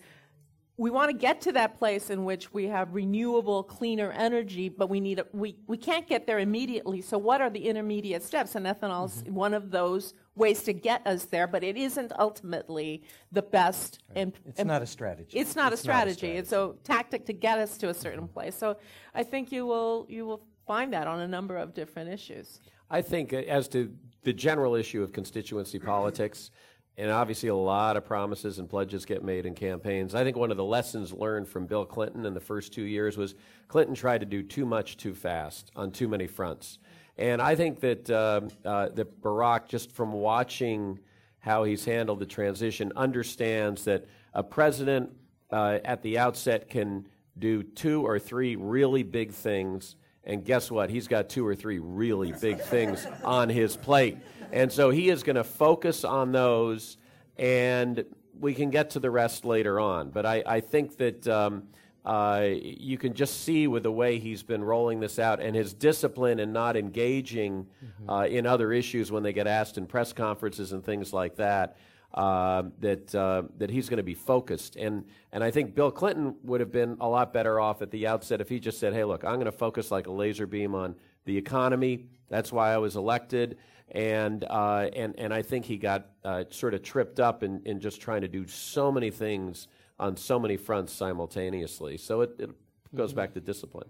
we want to get to that place in which we have renewable, cleaner energy, but we need a, we, we can't get there immediately. So, what are the intermediate steps? And ethanol is one of those ways to get us there, but it isn't ultimately the best. And, It's and not a strategy. It's not a strategy. It's a tactic to get us to a certain place. So, I think you will you will find that on a number of different issues. I think uh, as to the general issue of constituency politics, and obviously a lot of promises and pledges get made in campaigns. I think one of the lessons learned from Bill Clinton in the first two years was Clinton tried to do too much too fast on too many fronts. And I think that, uh, uh, that Barack, just from watching how he's handled the transition, understands that a president uh, at the outset can do two or three really big things. And guess what? He's got two or three really big things on his plate. And so he is going to focus on those, and we can get to the rest later on. But I, I think that um, uh, you can just see with the way he's been rolling this out and his discipline and not engaging uh, in other issues when they get asked in press conferences and things like that. Uh, that uh, that he's going to be focused, and and I think Bill Clinton would have been a lot better off at the outset if he just said, "Hey, look, I'm going to focus like a laser beam on the economy. That's why I was elected." And uh, and and I think he got uh, sort of tripped up in, in just trying to do so many things on so many fronts simultaneously. So it, it goes back to discipline.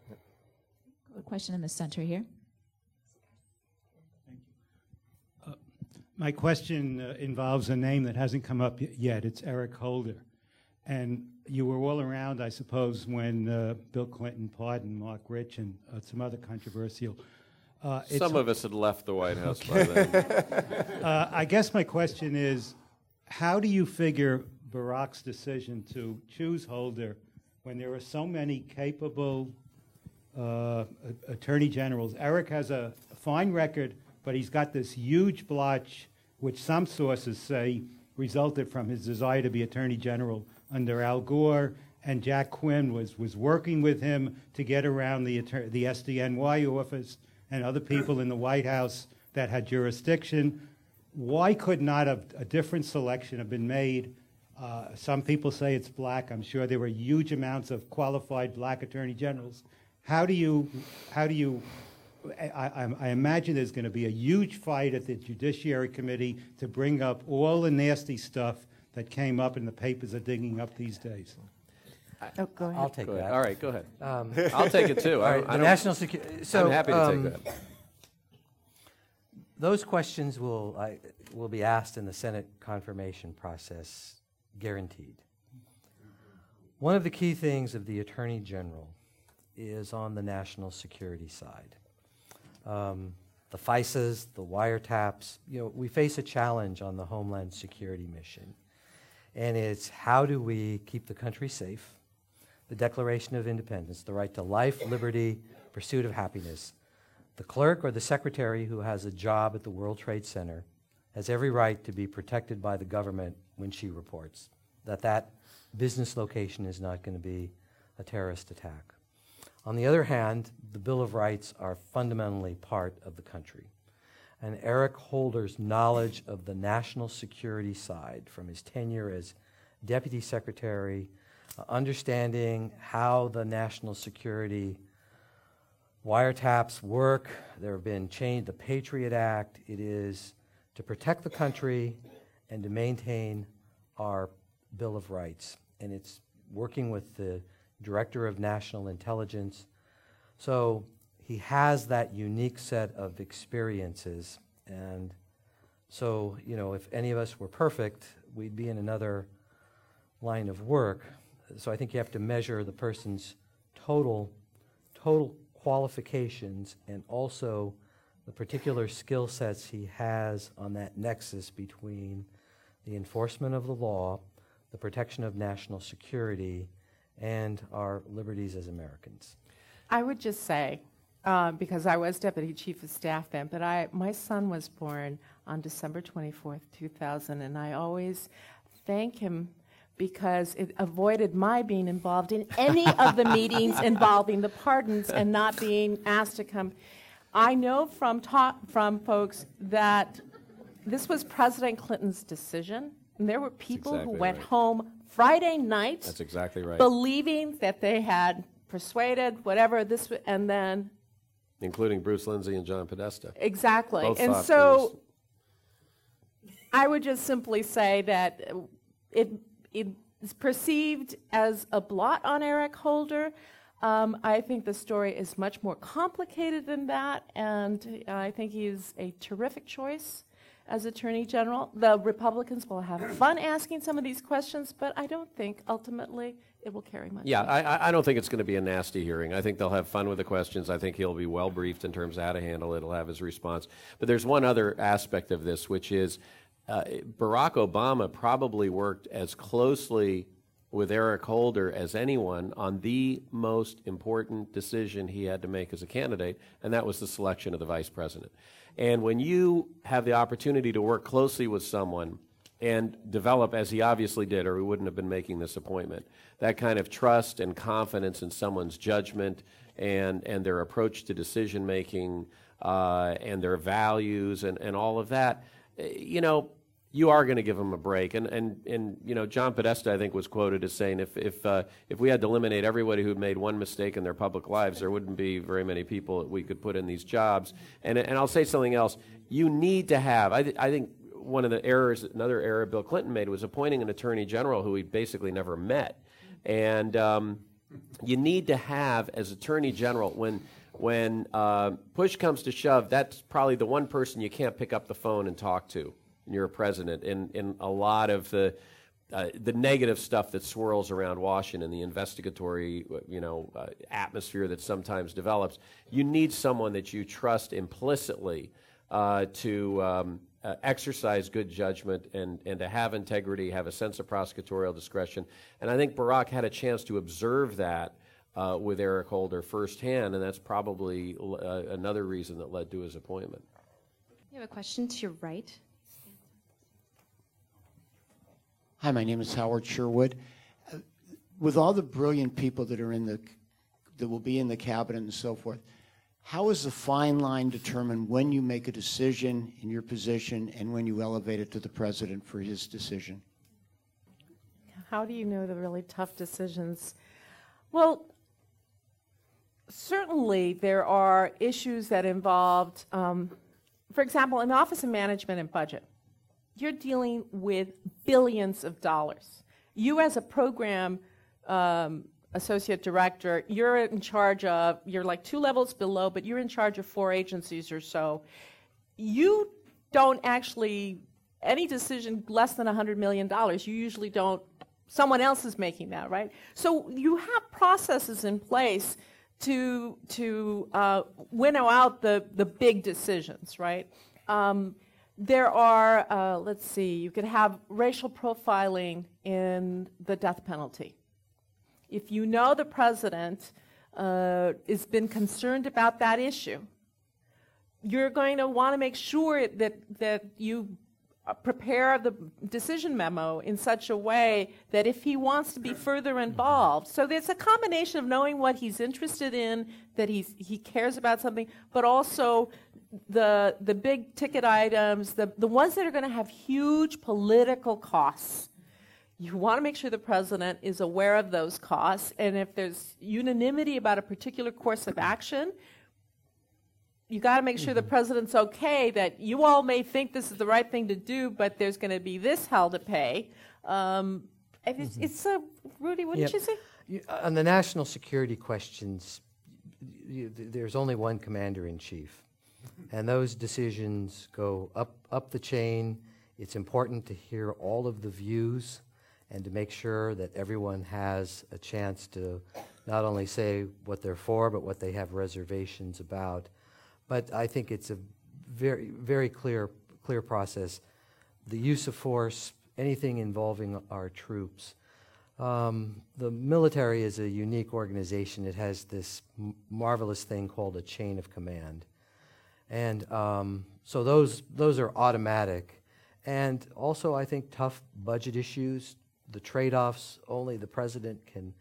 A question in the center here. Thank you uh my question uh, involves a name that hasn't come up y- yet. It's Eric Holder. And you were all around, I suppose, when uh, Bill Clinton pardoned Marc Rich and uh, some other controversial. Uh, Some of us had left the White House by then. uh, I guess my question is how do you figure Barack's decision to choose Holder when there are so many capable uh, attorney generals? Eric has a fine record, but he's got this huge blotch, which some sources say resulted from his desire to be attorney general under Al Gore. And Jack Quinn was, was working with him to get around the, the SDNY office and other people in the White House that had jurisdiction. Why could not a, a different selection have been made? Uh, some people say it's black. I'm sure there were huge amounts of qualified black attorney generals. How do you, how do you, I, I, I imagine there's going to be a huge fight at the Judiciary Committee to bring up all the nasty stuff that came up and the papers are digging up these days. Oh, go ahead. I'll take Go ahead. that. All right, go ahead. Um, I'll take it too. all I, right, I the national security. So I'm happy to um, take that. Those questions will I, will be asked in the Senate confirmation process, guaranteed. One of the key things of the Attorney General is on the national security side. Um, the FISAs, the wiretaps, you know, we face a challenge on the Homeland Security mission. And it's how do we keep the country safe? The Declaration of Independence, the right to life, liberty, pursuit of happiness. The clerk or the secretary who has a job at the World Trade Center has every right to be protected by the government when she reports that that business location is not going to be a terrorist attack. On the other hand, the Bill of Rights are fundamentally part of the country. And Eric Holder's knowledge of the national security side from his tenure as deputy secretary, understanding how the national security wiretaps work, there have been changed, the Patriot Act, it is to protect the country and to maintain our Bill of Rights. And it's working with the Director of National Intelligence. So he has that unique set of experiences. And so, you know, if any of us were perfect, we'd be in another line of work. So I think you have to measure the person's total, total qualifications and also the particular skill sets he has on that nexus between the enforcement of the law, the protection of national security, and our liberties as Americans. I would just say, uh, because I was deputy chief of staff then, but I, my son was born on December 24th, 2000, and I always thank him because it avoided my being involved in any of the meetings involving the pardons and not being asked to come. I know from talk, from folks that this was President Clinton's decision, and there were people who went right. home Friday night. That's exactly right. Believing that they had persuaded whatever this, and then including Bruce Lindsey and John Podesta. Exactly, Both and so I would just simply say that it is perceived as a blot on Eric Holder. Um, I think the story is much more complicated than that, and I think he's a terrific choice as Attorney General. The Republicans will have fun asking some of these questions, but I don't think ultimately it will carry much. Yeah, I, I don't think it's going to be a nasty hearing. I think they'll have fun with the questions. I think he'll be well briefed in terms of how to handle it. He'll have his response. But there's one other aspect of this, which is uh, Barack Obama probably worked as closely with Eric Holder as anyone on the most important decision he had to make as a candidate, and that was the selection of the vice president. And when you have the opportunity to work closely with someone and develop, as he obviously did, or he wouldn't have been making this appointment, that kind of trust and confidence in someone's judgment and, and their approach to decision making uh, and their values and, and all of that, eh, you know, you are going to give them a break. And, and, and you know, John Podesta, I think, was quoted as saying, if, if, uh, if we had to eliminate everybody who'd made one mistake in their public lives, there wouldn't be very many people that we could put in these jobs. And, and I'll say something else. You need to have, I, th- I think one of the errors, another error Bill Clinton made was appointing an attorney general who he basically never met. And um, you need to have, as attorney general, when when uh, push comes to shove, that's probably the one person you can't pick up the phone and talk to you're a president, and, and a lot of the uh, the negative stuff that swirls around Washington, the investigatory, you know, uh, atmosphere that sometimes develops, you need someone that you trust implicitly uh, to um, uh, exercise good judgment and, and to have integrity, have a sense of prosecutorial discretion. And I think Barack had a chance to observe that uh, with Eric Holder firsthand, and that's probably uh, another reason that led to his appointment. You have a question to your right. Hi, my name is Howard Sherwood. Uh, with all the brilliant people that are in the that will be in the cabinet and so forth, how is the fine line determined when you make a decision in your position and when you elevate it to the president for his decision? How do you know the really tough decisions? Well, certainly there are issues that involved, um, for example, in Office of Management and Budget you're dealing with billions of dollars. You, as a program um, associate director, you're in charge of, you're like two levels below, but you're in charge of four agencies or so. You don't actually, any decision less than $100 million, you usually don't, someone else is making that, right? So you have processes in place to, to uh, winnow out the, the big decisions, right? Um, there are, uh, let's see, you could have racial profiling in the death penalty. If you know the president uh, has been concerned about that issue, you're going to want to make sure that, that you prepare the decision memo in such a way that if he wants to be further involved, so there's a combination of knowing what he's interested in, that he's, he cares about something, but also the, the big ticket items, the, the ones that are going to have huge political costs. You want to make sure the president is aware of those costs, and if there's unanimity about a particular course of action, you got to make sure the mm-hmm. president's okay that you all may think this is the right thing to do, but there's going to be this hell to pay. Um, it's, mm-hmm. it's a Rudy. What yep. did you say? You, on the national security questions, you, there's only one commander in chief and those decisions go up, up the chain. It's important to hear all of the views and to make sure that everyone has a chance to not only say what they're for, but what they have reservations about. But I think it's a very, very clear, clear process. The use of force, anything involving our troops. Um, the military is a unique organization. It has this m- marvelous thing called a chain of command. And um, so those, those are automatic. And also, I think tough budget issues, the trade offs, only the president can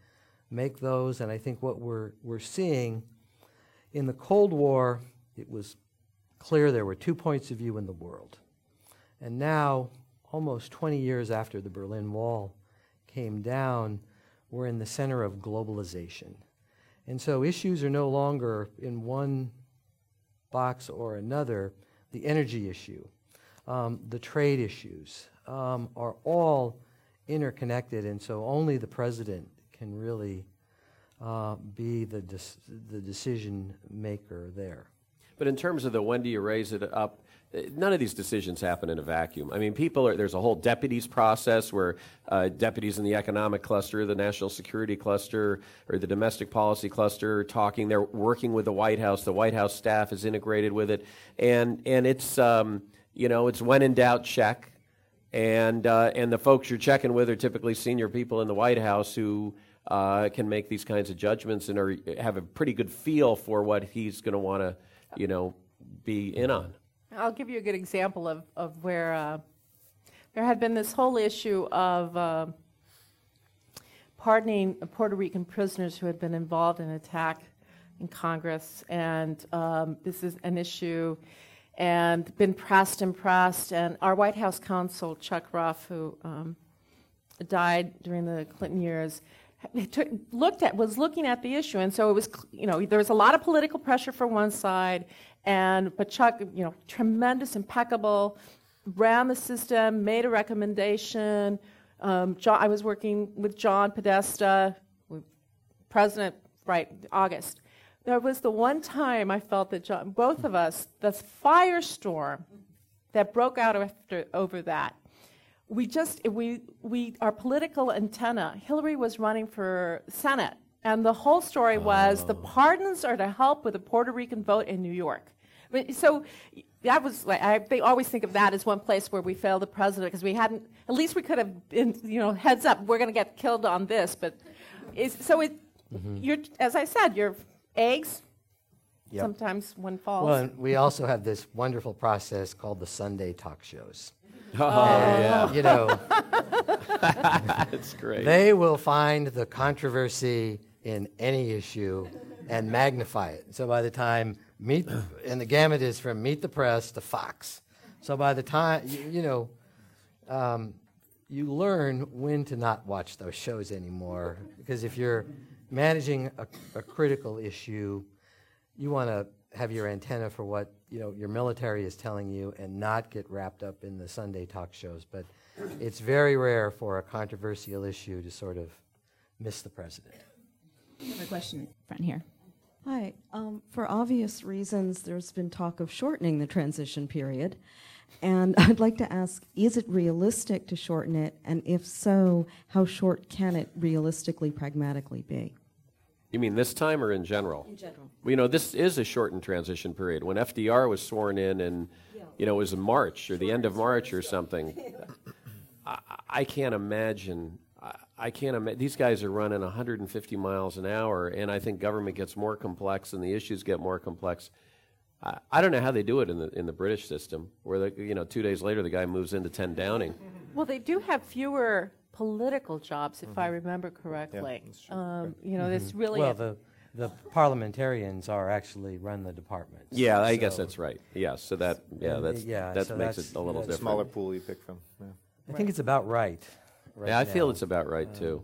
make those. And I think what we're, we're seeing in the Cold War, it was clear there were two points of view in the world. And now, almost 20 years after the Berlin Wall came down, we're in the center of globalization. And so issues are no longer in one box or another. The energy issue, um, the trade issues um, are all interconnected, and so only the president can really uh, be the, the decision maker there. But in terms of the when do you raise it up, none of these decisions happen in a vacuum. I mean, people are, there's a whole deputies process where uh, deputies in the economic cluster, the national security cluster, or the domestic policy cluster are talking. They're working with the White House. The White House staff is integrated with it. And, and it's, um, you know, it's when in doubt, check. And, uh, and the folks you're checking with are typically senior people in the White House who uh, can make these kinds of judgments and are, have a pretty good feel for what he's going to want to, you know, be in on. I'll give you a good example of, of where uh, there had been this whole issue of uh, pardoning Puerto Rican prisoners who had been involved in attack in Congress. And um, this is an issue and been pressed and pressed. And our White House counsel, Chuck Ruff, who um, died during the Clinton years, took, looked at was looking at the issue, and so it was you know there was a lot of political pressure for one side, and but Chuck you know tremendous, impeccable, ran the system, made a recommendation. Um, John, I was working with John Podesta, President, right August. There was the one time I felt that John, both of us, the firestorm that broke out after, over that we just we we our political antenna. Hillary was running for Senate, and the whole story was oh. the pardons are to help with the Puerto Rican vote in New York. So that was like I, they always think of that as one place where we failed the president because we hadn't. At least we could have been, you know, heads up. We're going to get killed on this, but so it. Mm-hmm. You're as I said, your eggs. Yep. Sometimes one falls. Well, we also have this wonderful process called the Sunday talk shows. Oh, yeah. You know, that's great. They will find the controversy in any issue and magnify it. So by the time meet, and the gamut is from Meet the Press to Fox. So by the time you, you know, um, you learn when to not watch those shows anymore because if you're managing a, a critical issue, you want to have your antenna for what you know your military is telling you and not get wrapped up in the Sunday talk shows. But it's very rare for a controversial issue to sort of miss the president. I have a question, front here. Hi. Um, for obvious reasons, there's been talk of shortening the transition period. And I'd like to ask is it realistic to shorten it? And if so, how short can it realistically, pragmatically be? You mean this time or in general? In general. Well, you know, this is a shortened transition period. When FDR was sworn in, and yeah. you know, it was in March or the end of March or something. I, I, can't imagine. I, I can't imagine. These guys are running 150 miles an hour, and I think government gets more complex and the issues get more complex. I, I don't know how they do it in the in the British system, where the, you know, two days later the guy moves into 10 Downing. Well, they do have fewer political jobs, if I mm-hmm. remember correctly. Um, You know, it's really, Well, the, the parliamentarians are actually run the departments. Yeah, I guess that's right. Yes, so that, yeah, that's, yeah, that so makes that's- it a little that's different. Smaller pool you pick from. Yeah. I think it's about right. Right Yeah, I feel it's about right, too.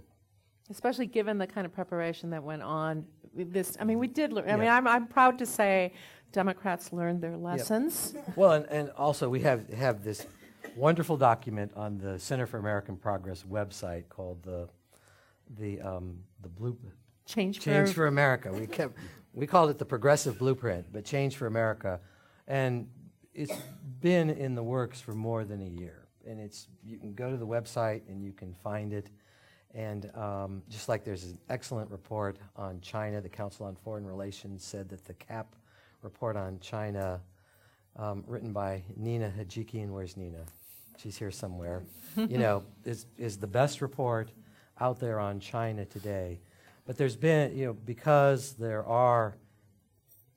especially given the kind of preparation that went on this. I mean, we did learn, I mean, I'm, I'm proud to say Democrats learned their lessons. Well, and, and also we have, have this wonderful document on the Center for American Progress website called the, the, um, the blue, Change for, Change for America. We kept, we called it the Progressive Blueprint, but Change for America, and it's been in the works for more than a year. And it's you can go to the website and you can find it. And um, just like there's an excellent report on China, the Council on Foreign Relations said that the CAP report on China, um, written by Nina Hachigian, where's Nina? She's here somewhere. you know, is is the best report out there on China today. But there's been, you know, because there are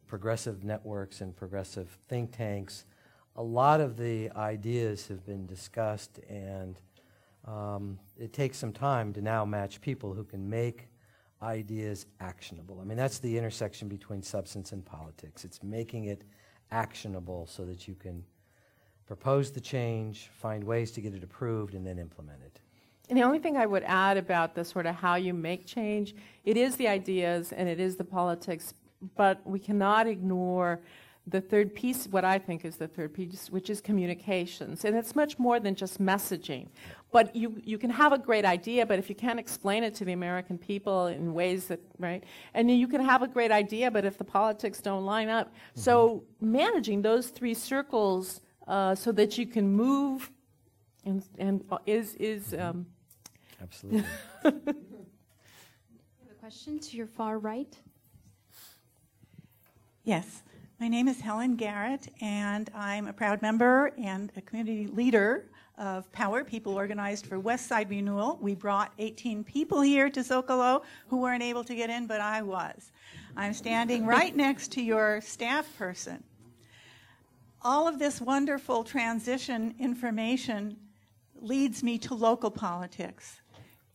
progressive networks and progressive think tanks, a lot of the ideas have been discussed, and um, it takes some time to now match people who can make ideas actionable. I mean, that's the intersection between substance and politics. It's making it actionable so that you can propose the change, find ways to get it approved, and then implement it. And the only thing I would add about the sort of how you make change, it is the ideas and it is the politics, but we cannot ignore the third piece, what I think is the third piece, which is communications. And it's much more than just messaging. But you, you can have a great idea, but if you can't explain it to the American people in ways that, right? And you can have a great idea, but if the politics don't line up. Mm-hmm. So managing those three circles uh, so that you can move and, and uh, is, is mm-hmm. um, Absolutely. a question to your far right. Yes. My name is Helen Garrett, and I'm a proud member and a community leader of Power, People Organized for West Side Renewal. We brought 18 people here to Zocalo who weren't able to get in, but I was. I'm standing right next to your staff person. All of this wonderful transition information leads me to local politics.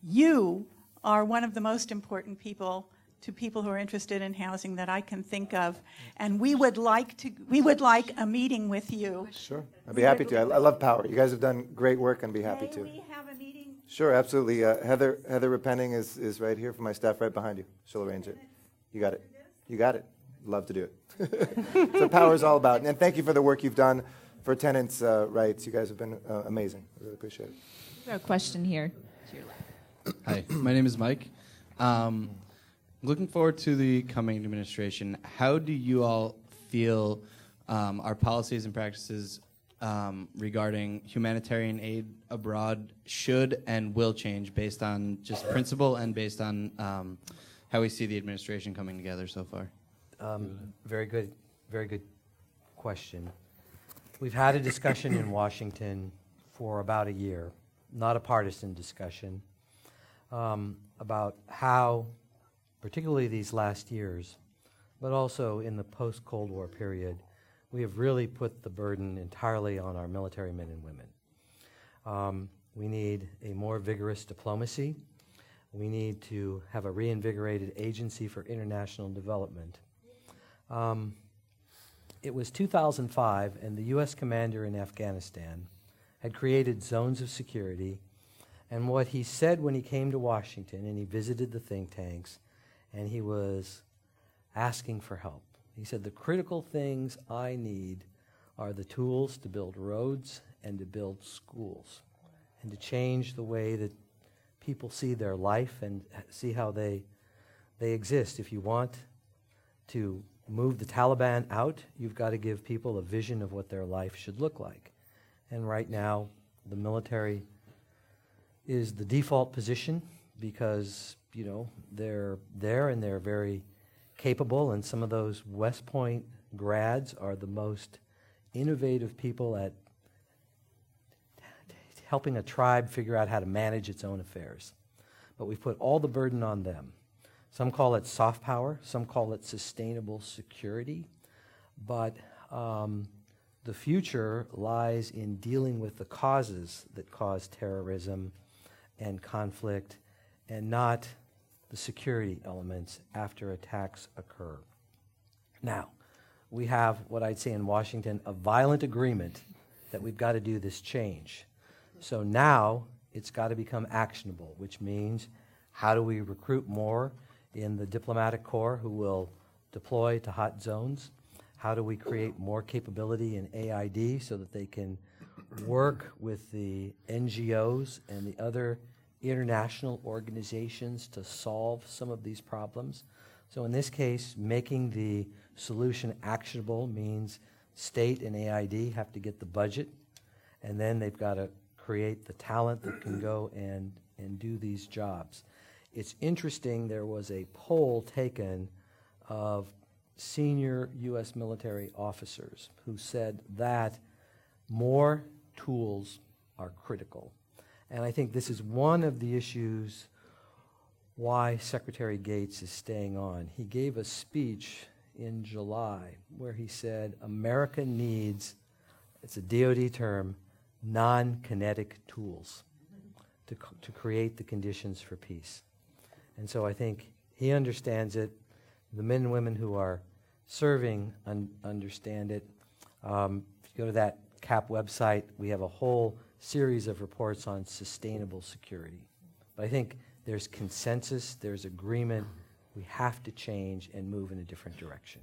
You are one of the most important people to people who are interested in housing that I can think of, and we would like to. We would like a meeting with you. Sure, I'd be happy to. I, I love Power. You guys have done great work, and be happy May to. we have a meeting? Sure, absolutely. Uh, Heather Heather Repenning is, is right here for my staff, right behind you. She'll arrange it. You got it. You got it. Love to do it. so Power is all about. And thank you for the work you've done for tenants' uh, rights. You guys have been uh, amazing. I really appreciate it. a question here. Hi, my name is Mike. Um, looking forward to the coming administration. How do you all feel um, our policies and practices um, regarding humanitarian aid abroad should and will change based on just principle and based on um, how we see the administration coming together so far? Um, very good, very good question. We've had a discussion in Washington for about a year, not a partisan discussion, um, about how particularly these last years, but also in the post Cold War period, we have really put the burden entirely on our military men and women. Um, we need a more vigorous diplomacy. We need to have a reinvigorated agency for international development. Um, it was 2005, and the U.S. commander in Afghanistan had created zones of security. And what he said when he came to Washington and he visited the think tanks and he was asking for help. He said, The critical things I need are the tools to build roads and to build schools and to change the way that people see their life and see how they, they exist. If you want to move the Taliban out, you've got to give people a vision of what their life should look like. And right now, the military is the default position because you know, they're there and they're very capable, and some of those West Point grads are the most innovative people at helping a tribe figure out how to manage its own affairs. But we've put all the burden on them. Some call it soft power, some call it sustainable security. But um, the future lies in dealing with the causes that cause terrorism and conflict and not the security elements after attacks occur. Now, we have what I'd say in Washington a violent agreement that we've got to do this change. So now it's got to become actionable, which means how do we recruit more in the diplomatic corps who will deploy to hot zones? How do we create more capability in AID so that they can work with the NGOs and the other international organizations to solve some of these problems. So, in this case, making the solution actionable means state and AID have to get the budget, and then they've got to create the talent that can go and, and do these jobs. It's interesting, there was a poll taken of senior U.S. military officers who said that more tools are critical. And I think this is one of the issues why Secretary Gates is staying on. He gave a speech in July where he said America needs, it's a DoD term, non kinetic tools to, to create the conditions for peace. And so I think he understands it. The men and women who are serving un- understand it. Um, if you go to that CAP website, we have a whole series of reports on sustainable security. But I think there's consensus, there's agreement. We have to change and move in a different direction.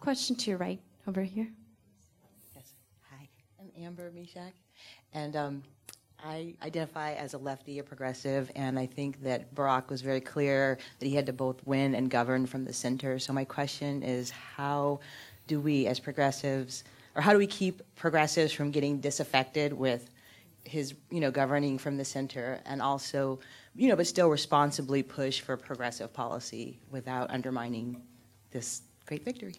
Question to your right over here. Yes. Hi, I'm Amber Mishak, and um, I identify as a lefty, a progressive, and I think that Barack was very clear that he had to both win and govern from the center. So my question is, how do we, as progressives, or how do we keep progressives from getting disaffected with his, you know, governing from the center, and also, you know, but still responsibly push for progressive policy without undermining this great victory?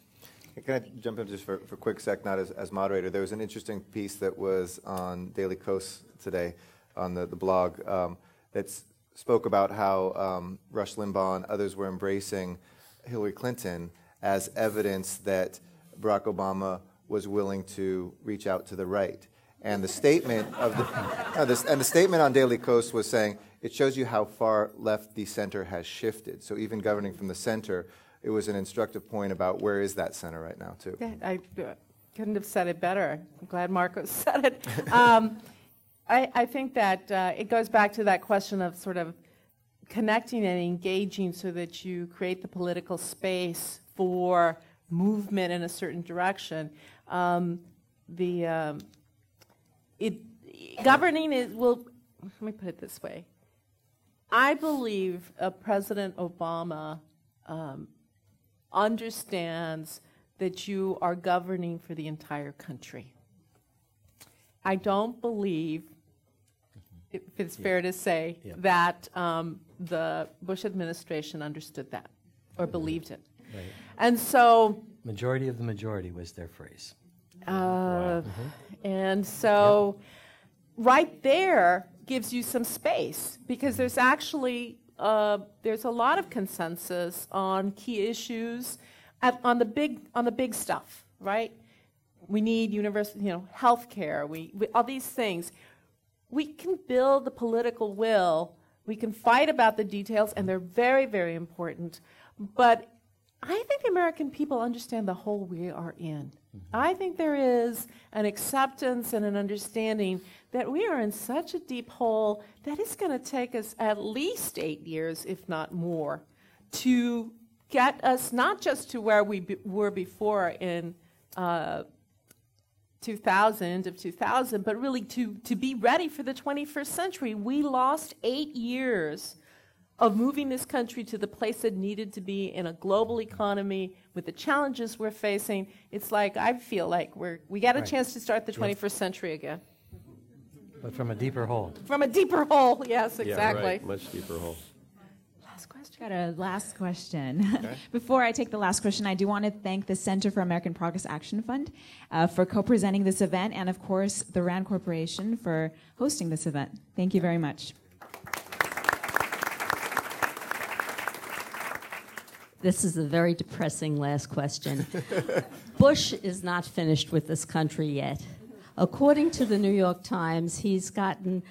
Can I jump in just for, for a quick sec, not as, as moderator? There was an interesting piece that was on Daily Kos today on the, the blog um, that spoke about how um, Rush Limbaugh and others were embracing Hillary Clinton as evidence that Barack Obama was willing to reach out to the right. And the statement of the, and the statement on Daily Kos was saying it shows you how far left the center has shifted. So even governing from the center, it was an instructive point about where is that center right now, too. Yeah, I uh, couldn't have said it better. I'm glad Markos said it. Um, I, I, think that uh, it goes back to that question of sort of connecting and engaging so that you create the political space for movement in a certain direction. Um, the um, it, governing is will. Let me put it this way. I believe uh, President Obama um, understands that you are governing for the entire country. I don't believe, if it's yeah. fair to say, yeah. that um, the Bush administration understood that or believed it. Right. And so. Majority of the majority was their phrase. Uh, wow. mm-hmm. And so, right there gives you some space because there's actually uh, there's a lot of consensus on key issues at, on the big on the big stuff, right? We need universal, you know, health care. We, we all these things. We can build the political will. We can fight about the details, and they're very, very important. But I think the American people understand the hole we are in. Mm-hmm. I think there is an acceptance and an understanding that we are in such a deep hole that it's going to take us at least eight years, if not more, to get us not just to where we were before in uh, 2000 of 2000, but really to, to be ready for the 21st century. We lost eight years of moving this country to the place it needed to be in a global economy with the challenges we're facing. It's like I feel like we're we got a right. chance to start the 21st yep. century again. But from a deeper hole. From a deeper hole, yes, exactly. Yeah, right. Much deeper hole. Last question. Got a last question. Okay. Before I take the last question, I do want to thank the Center for American Progress Action Fund uh, for co-presenting this event, and of course the Rand Corporation for hosting this event. Thank you very much. This is a very depressing last question. Bush is not finished with this country yet. According to the New York Times, he's gotten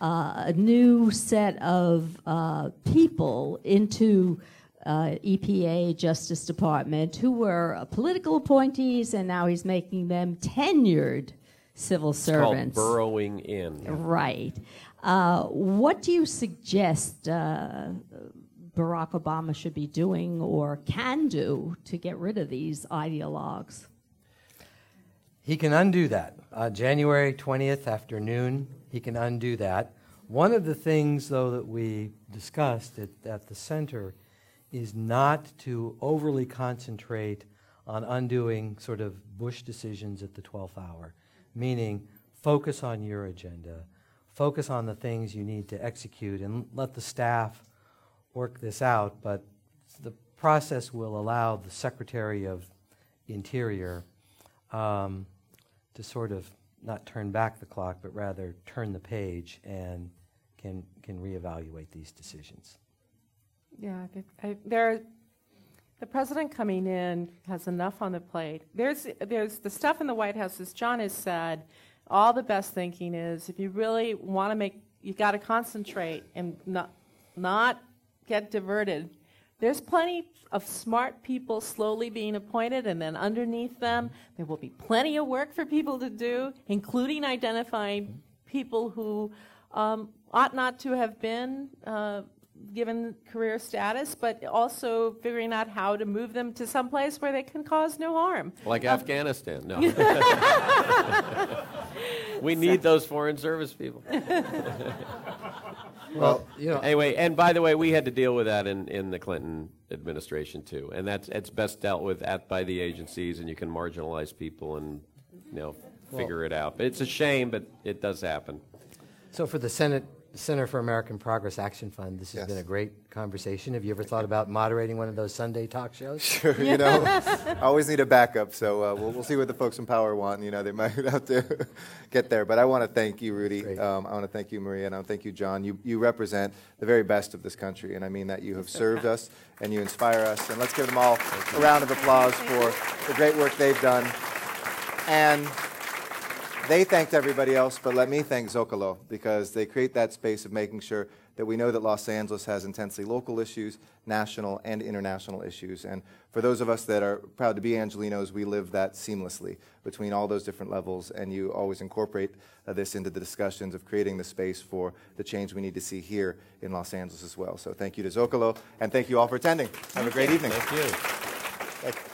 uh, a new set of uh, people into uh, EPA, Justice Department, who were political appointees, and now he's making them tenured civil it's servants. Called burrowing in. Right. Uh, what do you suggest uh, Barack Obama should be doing or can do to get rid of these ideologues? He can undo that. Uh, January 20th afternoon, he can undo that. One of the things, though, that we discussed at, at the center is not to overly concentrate on undoing sort of Bush decisions at the 12th hour, meaning focus on your agenda, focus on the things you need to execute, and let the staff work this out. But the process will allow the Secretary of Interior um, to sort of not turn back the clock, but rather turn the page and can can reevaluate these decisions. Yeah, I, there. The president coming in has enough on the plate. There's there's the stuff in the White House, as John has said. All the best thinking is if you really want to make, you got to concentrate and not not get diverted there's plenty of smart people slowly being appointed, and then underneath them, there will be plenty of work for people to do, including identifying people who um, ought not to have been uh, given career status, but also figuring out how to move them to some place where they can cause no harm. Like Um, Afghanistan. No. we need those foreign service people. Well, you know- Anyway, and by the way, we had to deal with that in, in the Clinton administration too, and that's it's best dealt with at by the agencies, and you can marginalize people and you know figure it out. But it's a shame, but it does happen. So for the Senate Center for American Progress Action Fund, this has been a great conversation. Have you ever thought about moderating one of those Sunday talk shows? Sure, you know, I always need a backup, so uh, we'll, we'll see what the folks in power want. You know, they might have to get there. But I want to thank you, Rudy. Um, I want to thank you, Maria, and I want to thank you, John. You, you represent the very best of this country, and I mean that you have served us and you inspire us. And let's give them all a round of applause for the great work they've done. And they thanked everybody else, but let me thank Zócalo because they create that space of making sure that we know that Los Angeles has intensely local issues, national and international issues. And for those of us that are proud to be Angelenos, we live that seamlessly between all those different levels, and you always incorporate uh, this into the discussions of creating the space for the change we need to see here in Los Angeles as well. So thank you to Zócalo, and thank you all for attending. Have a great evening. Thank you. Thank you.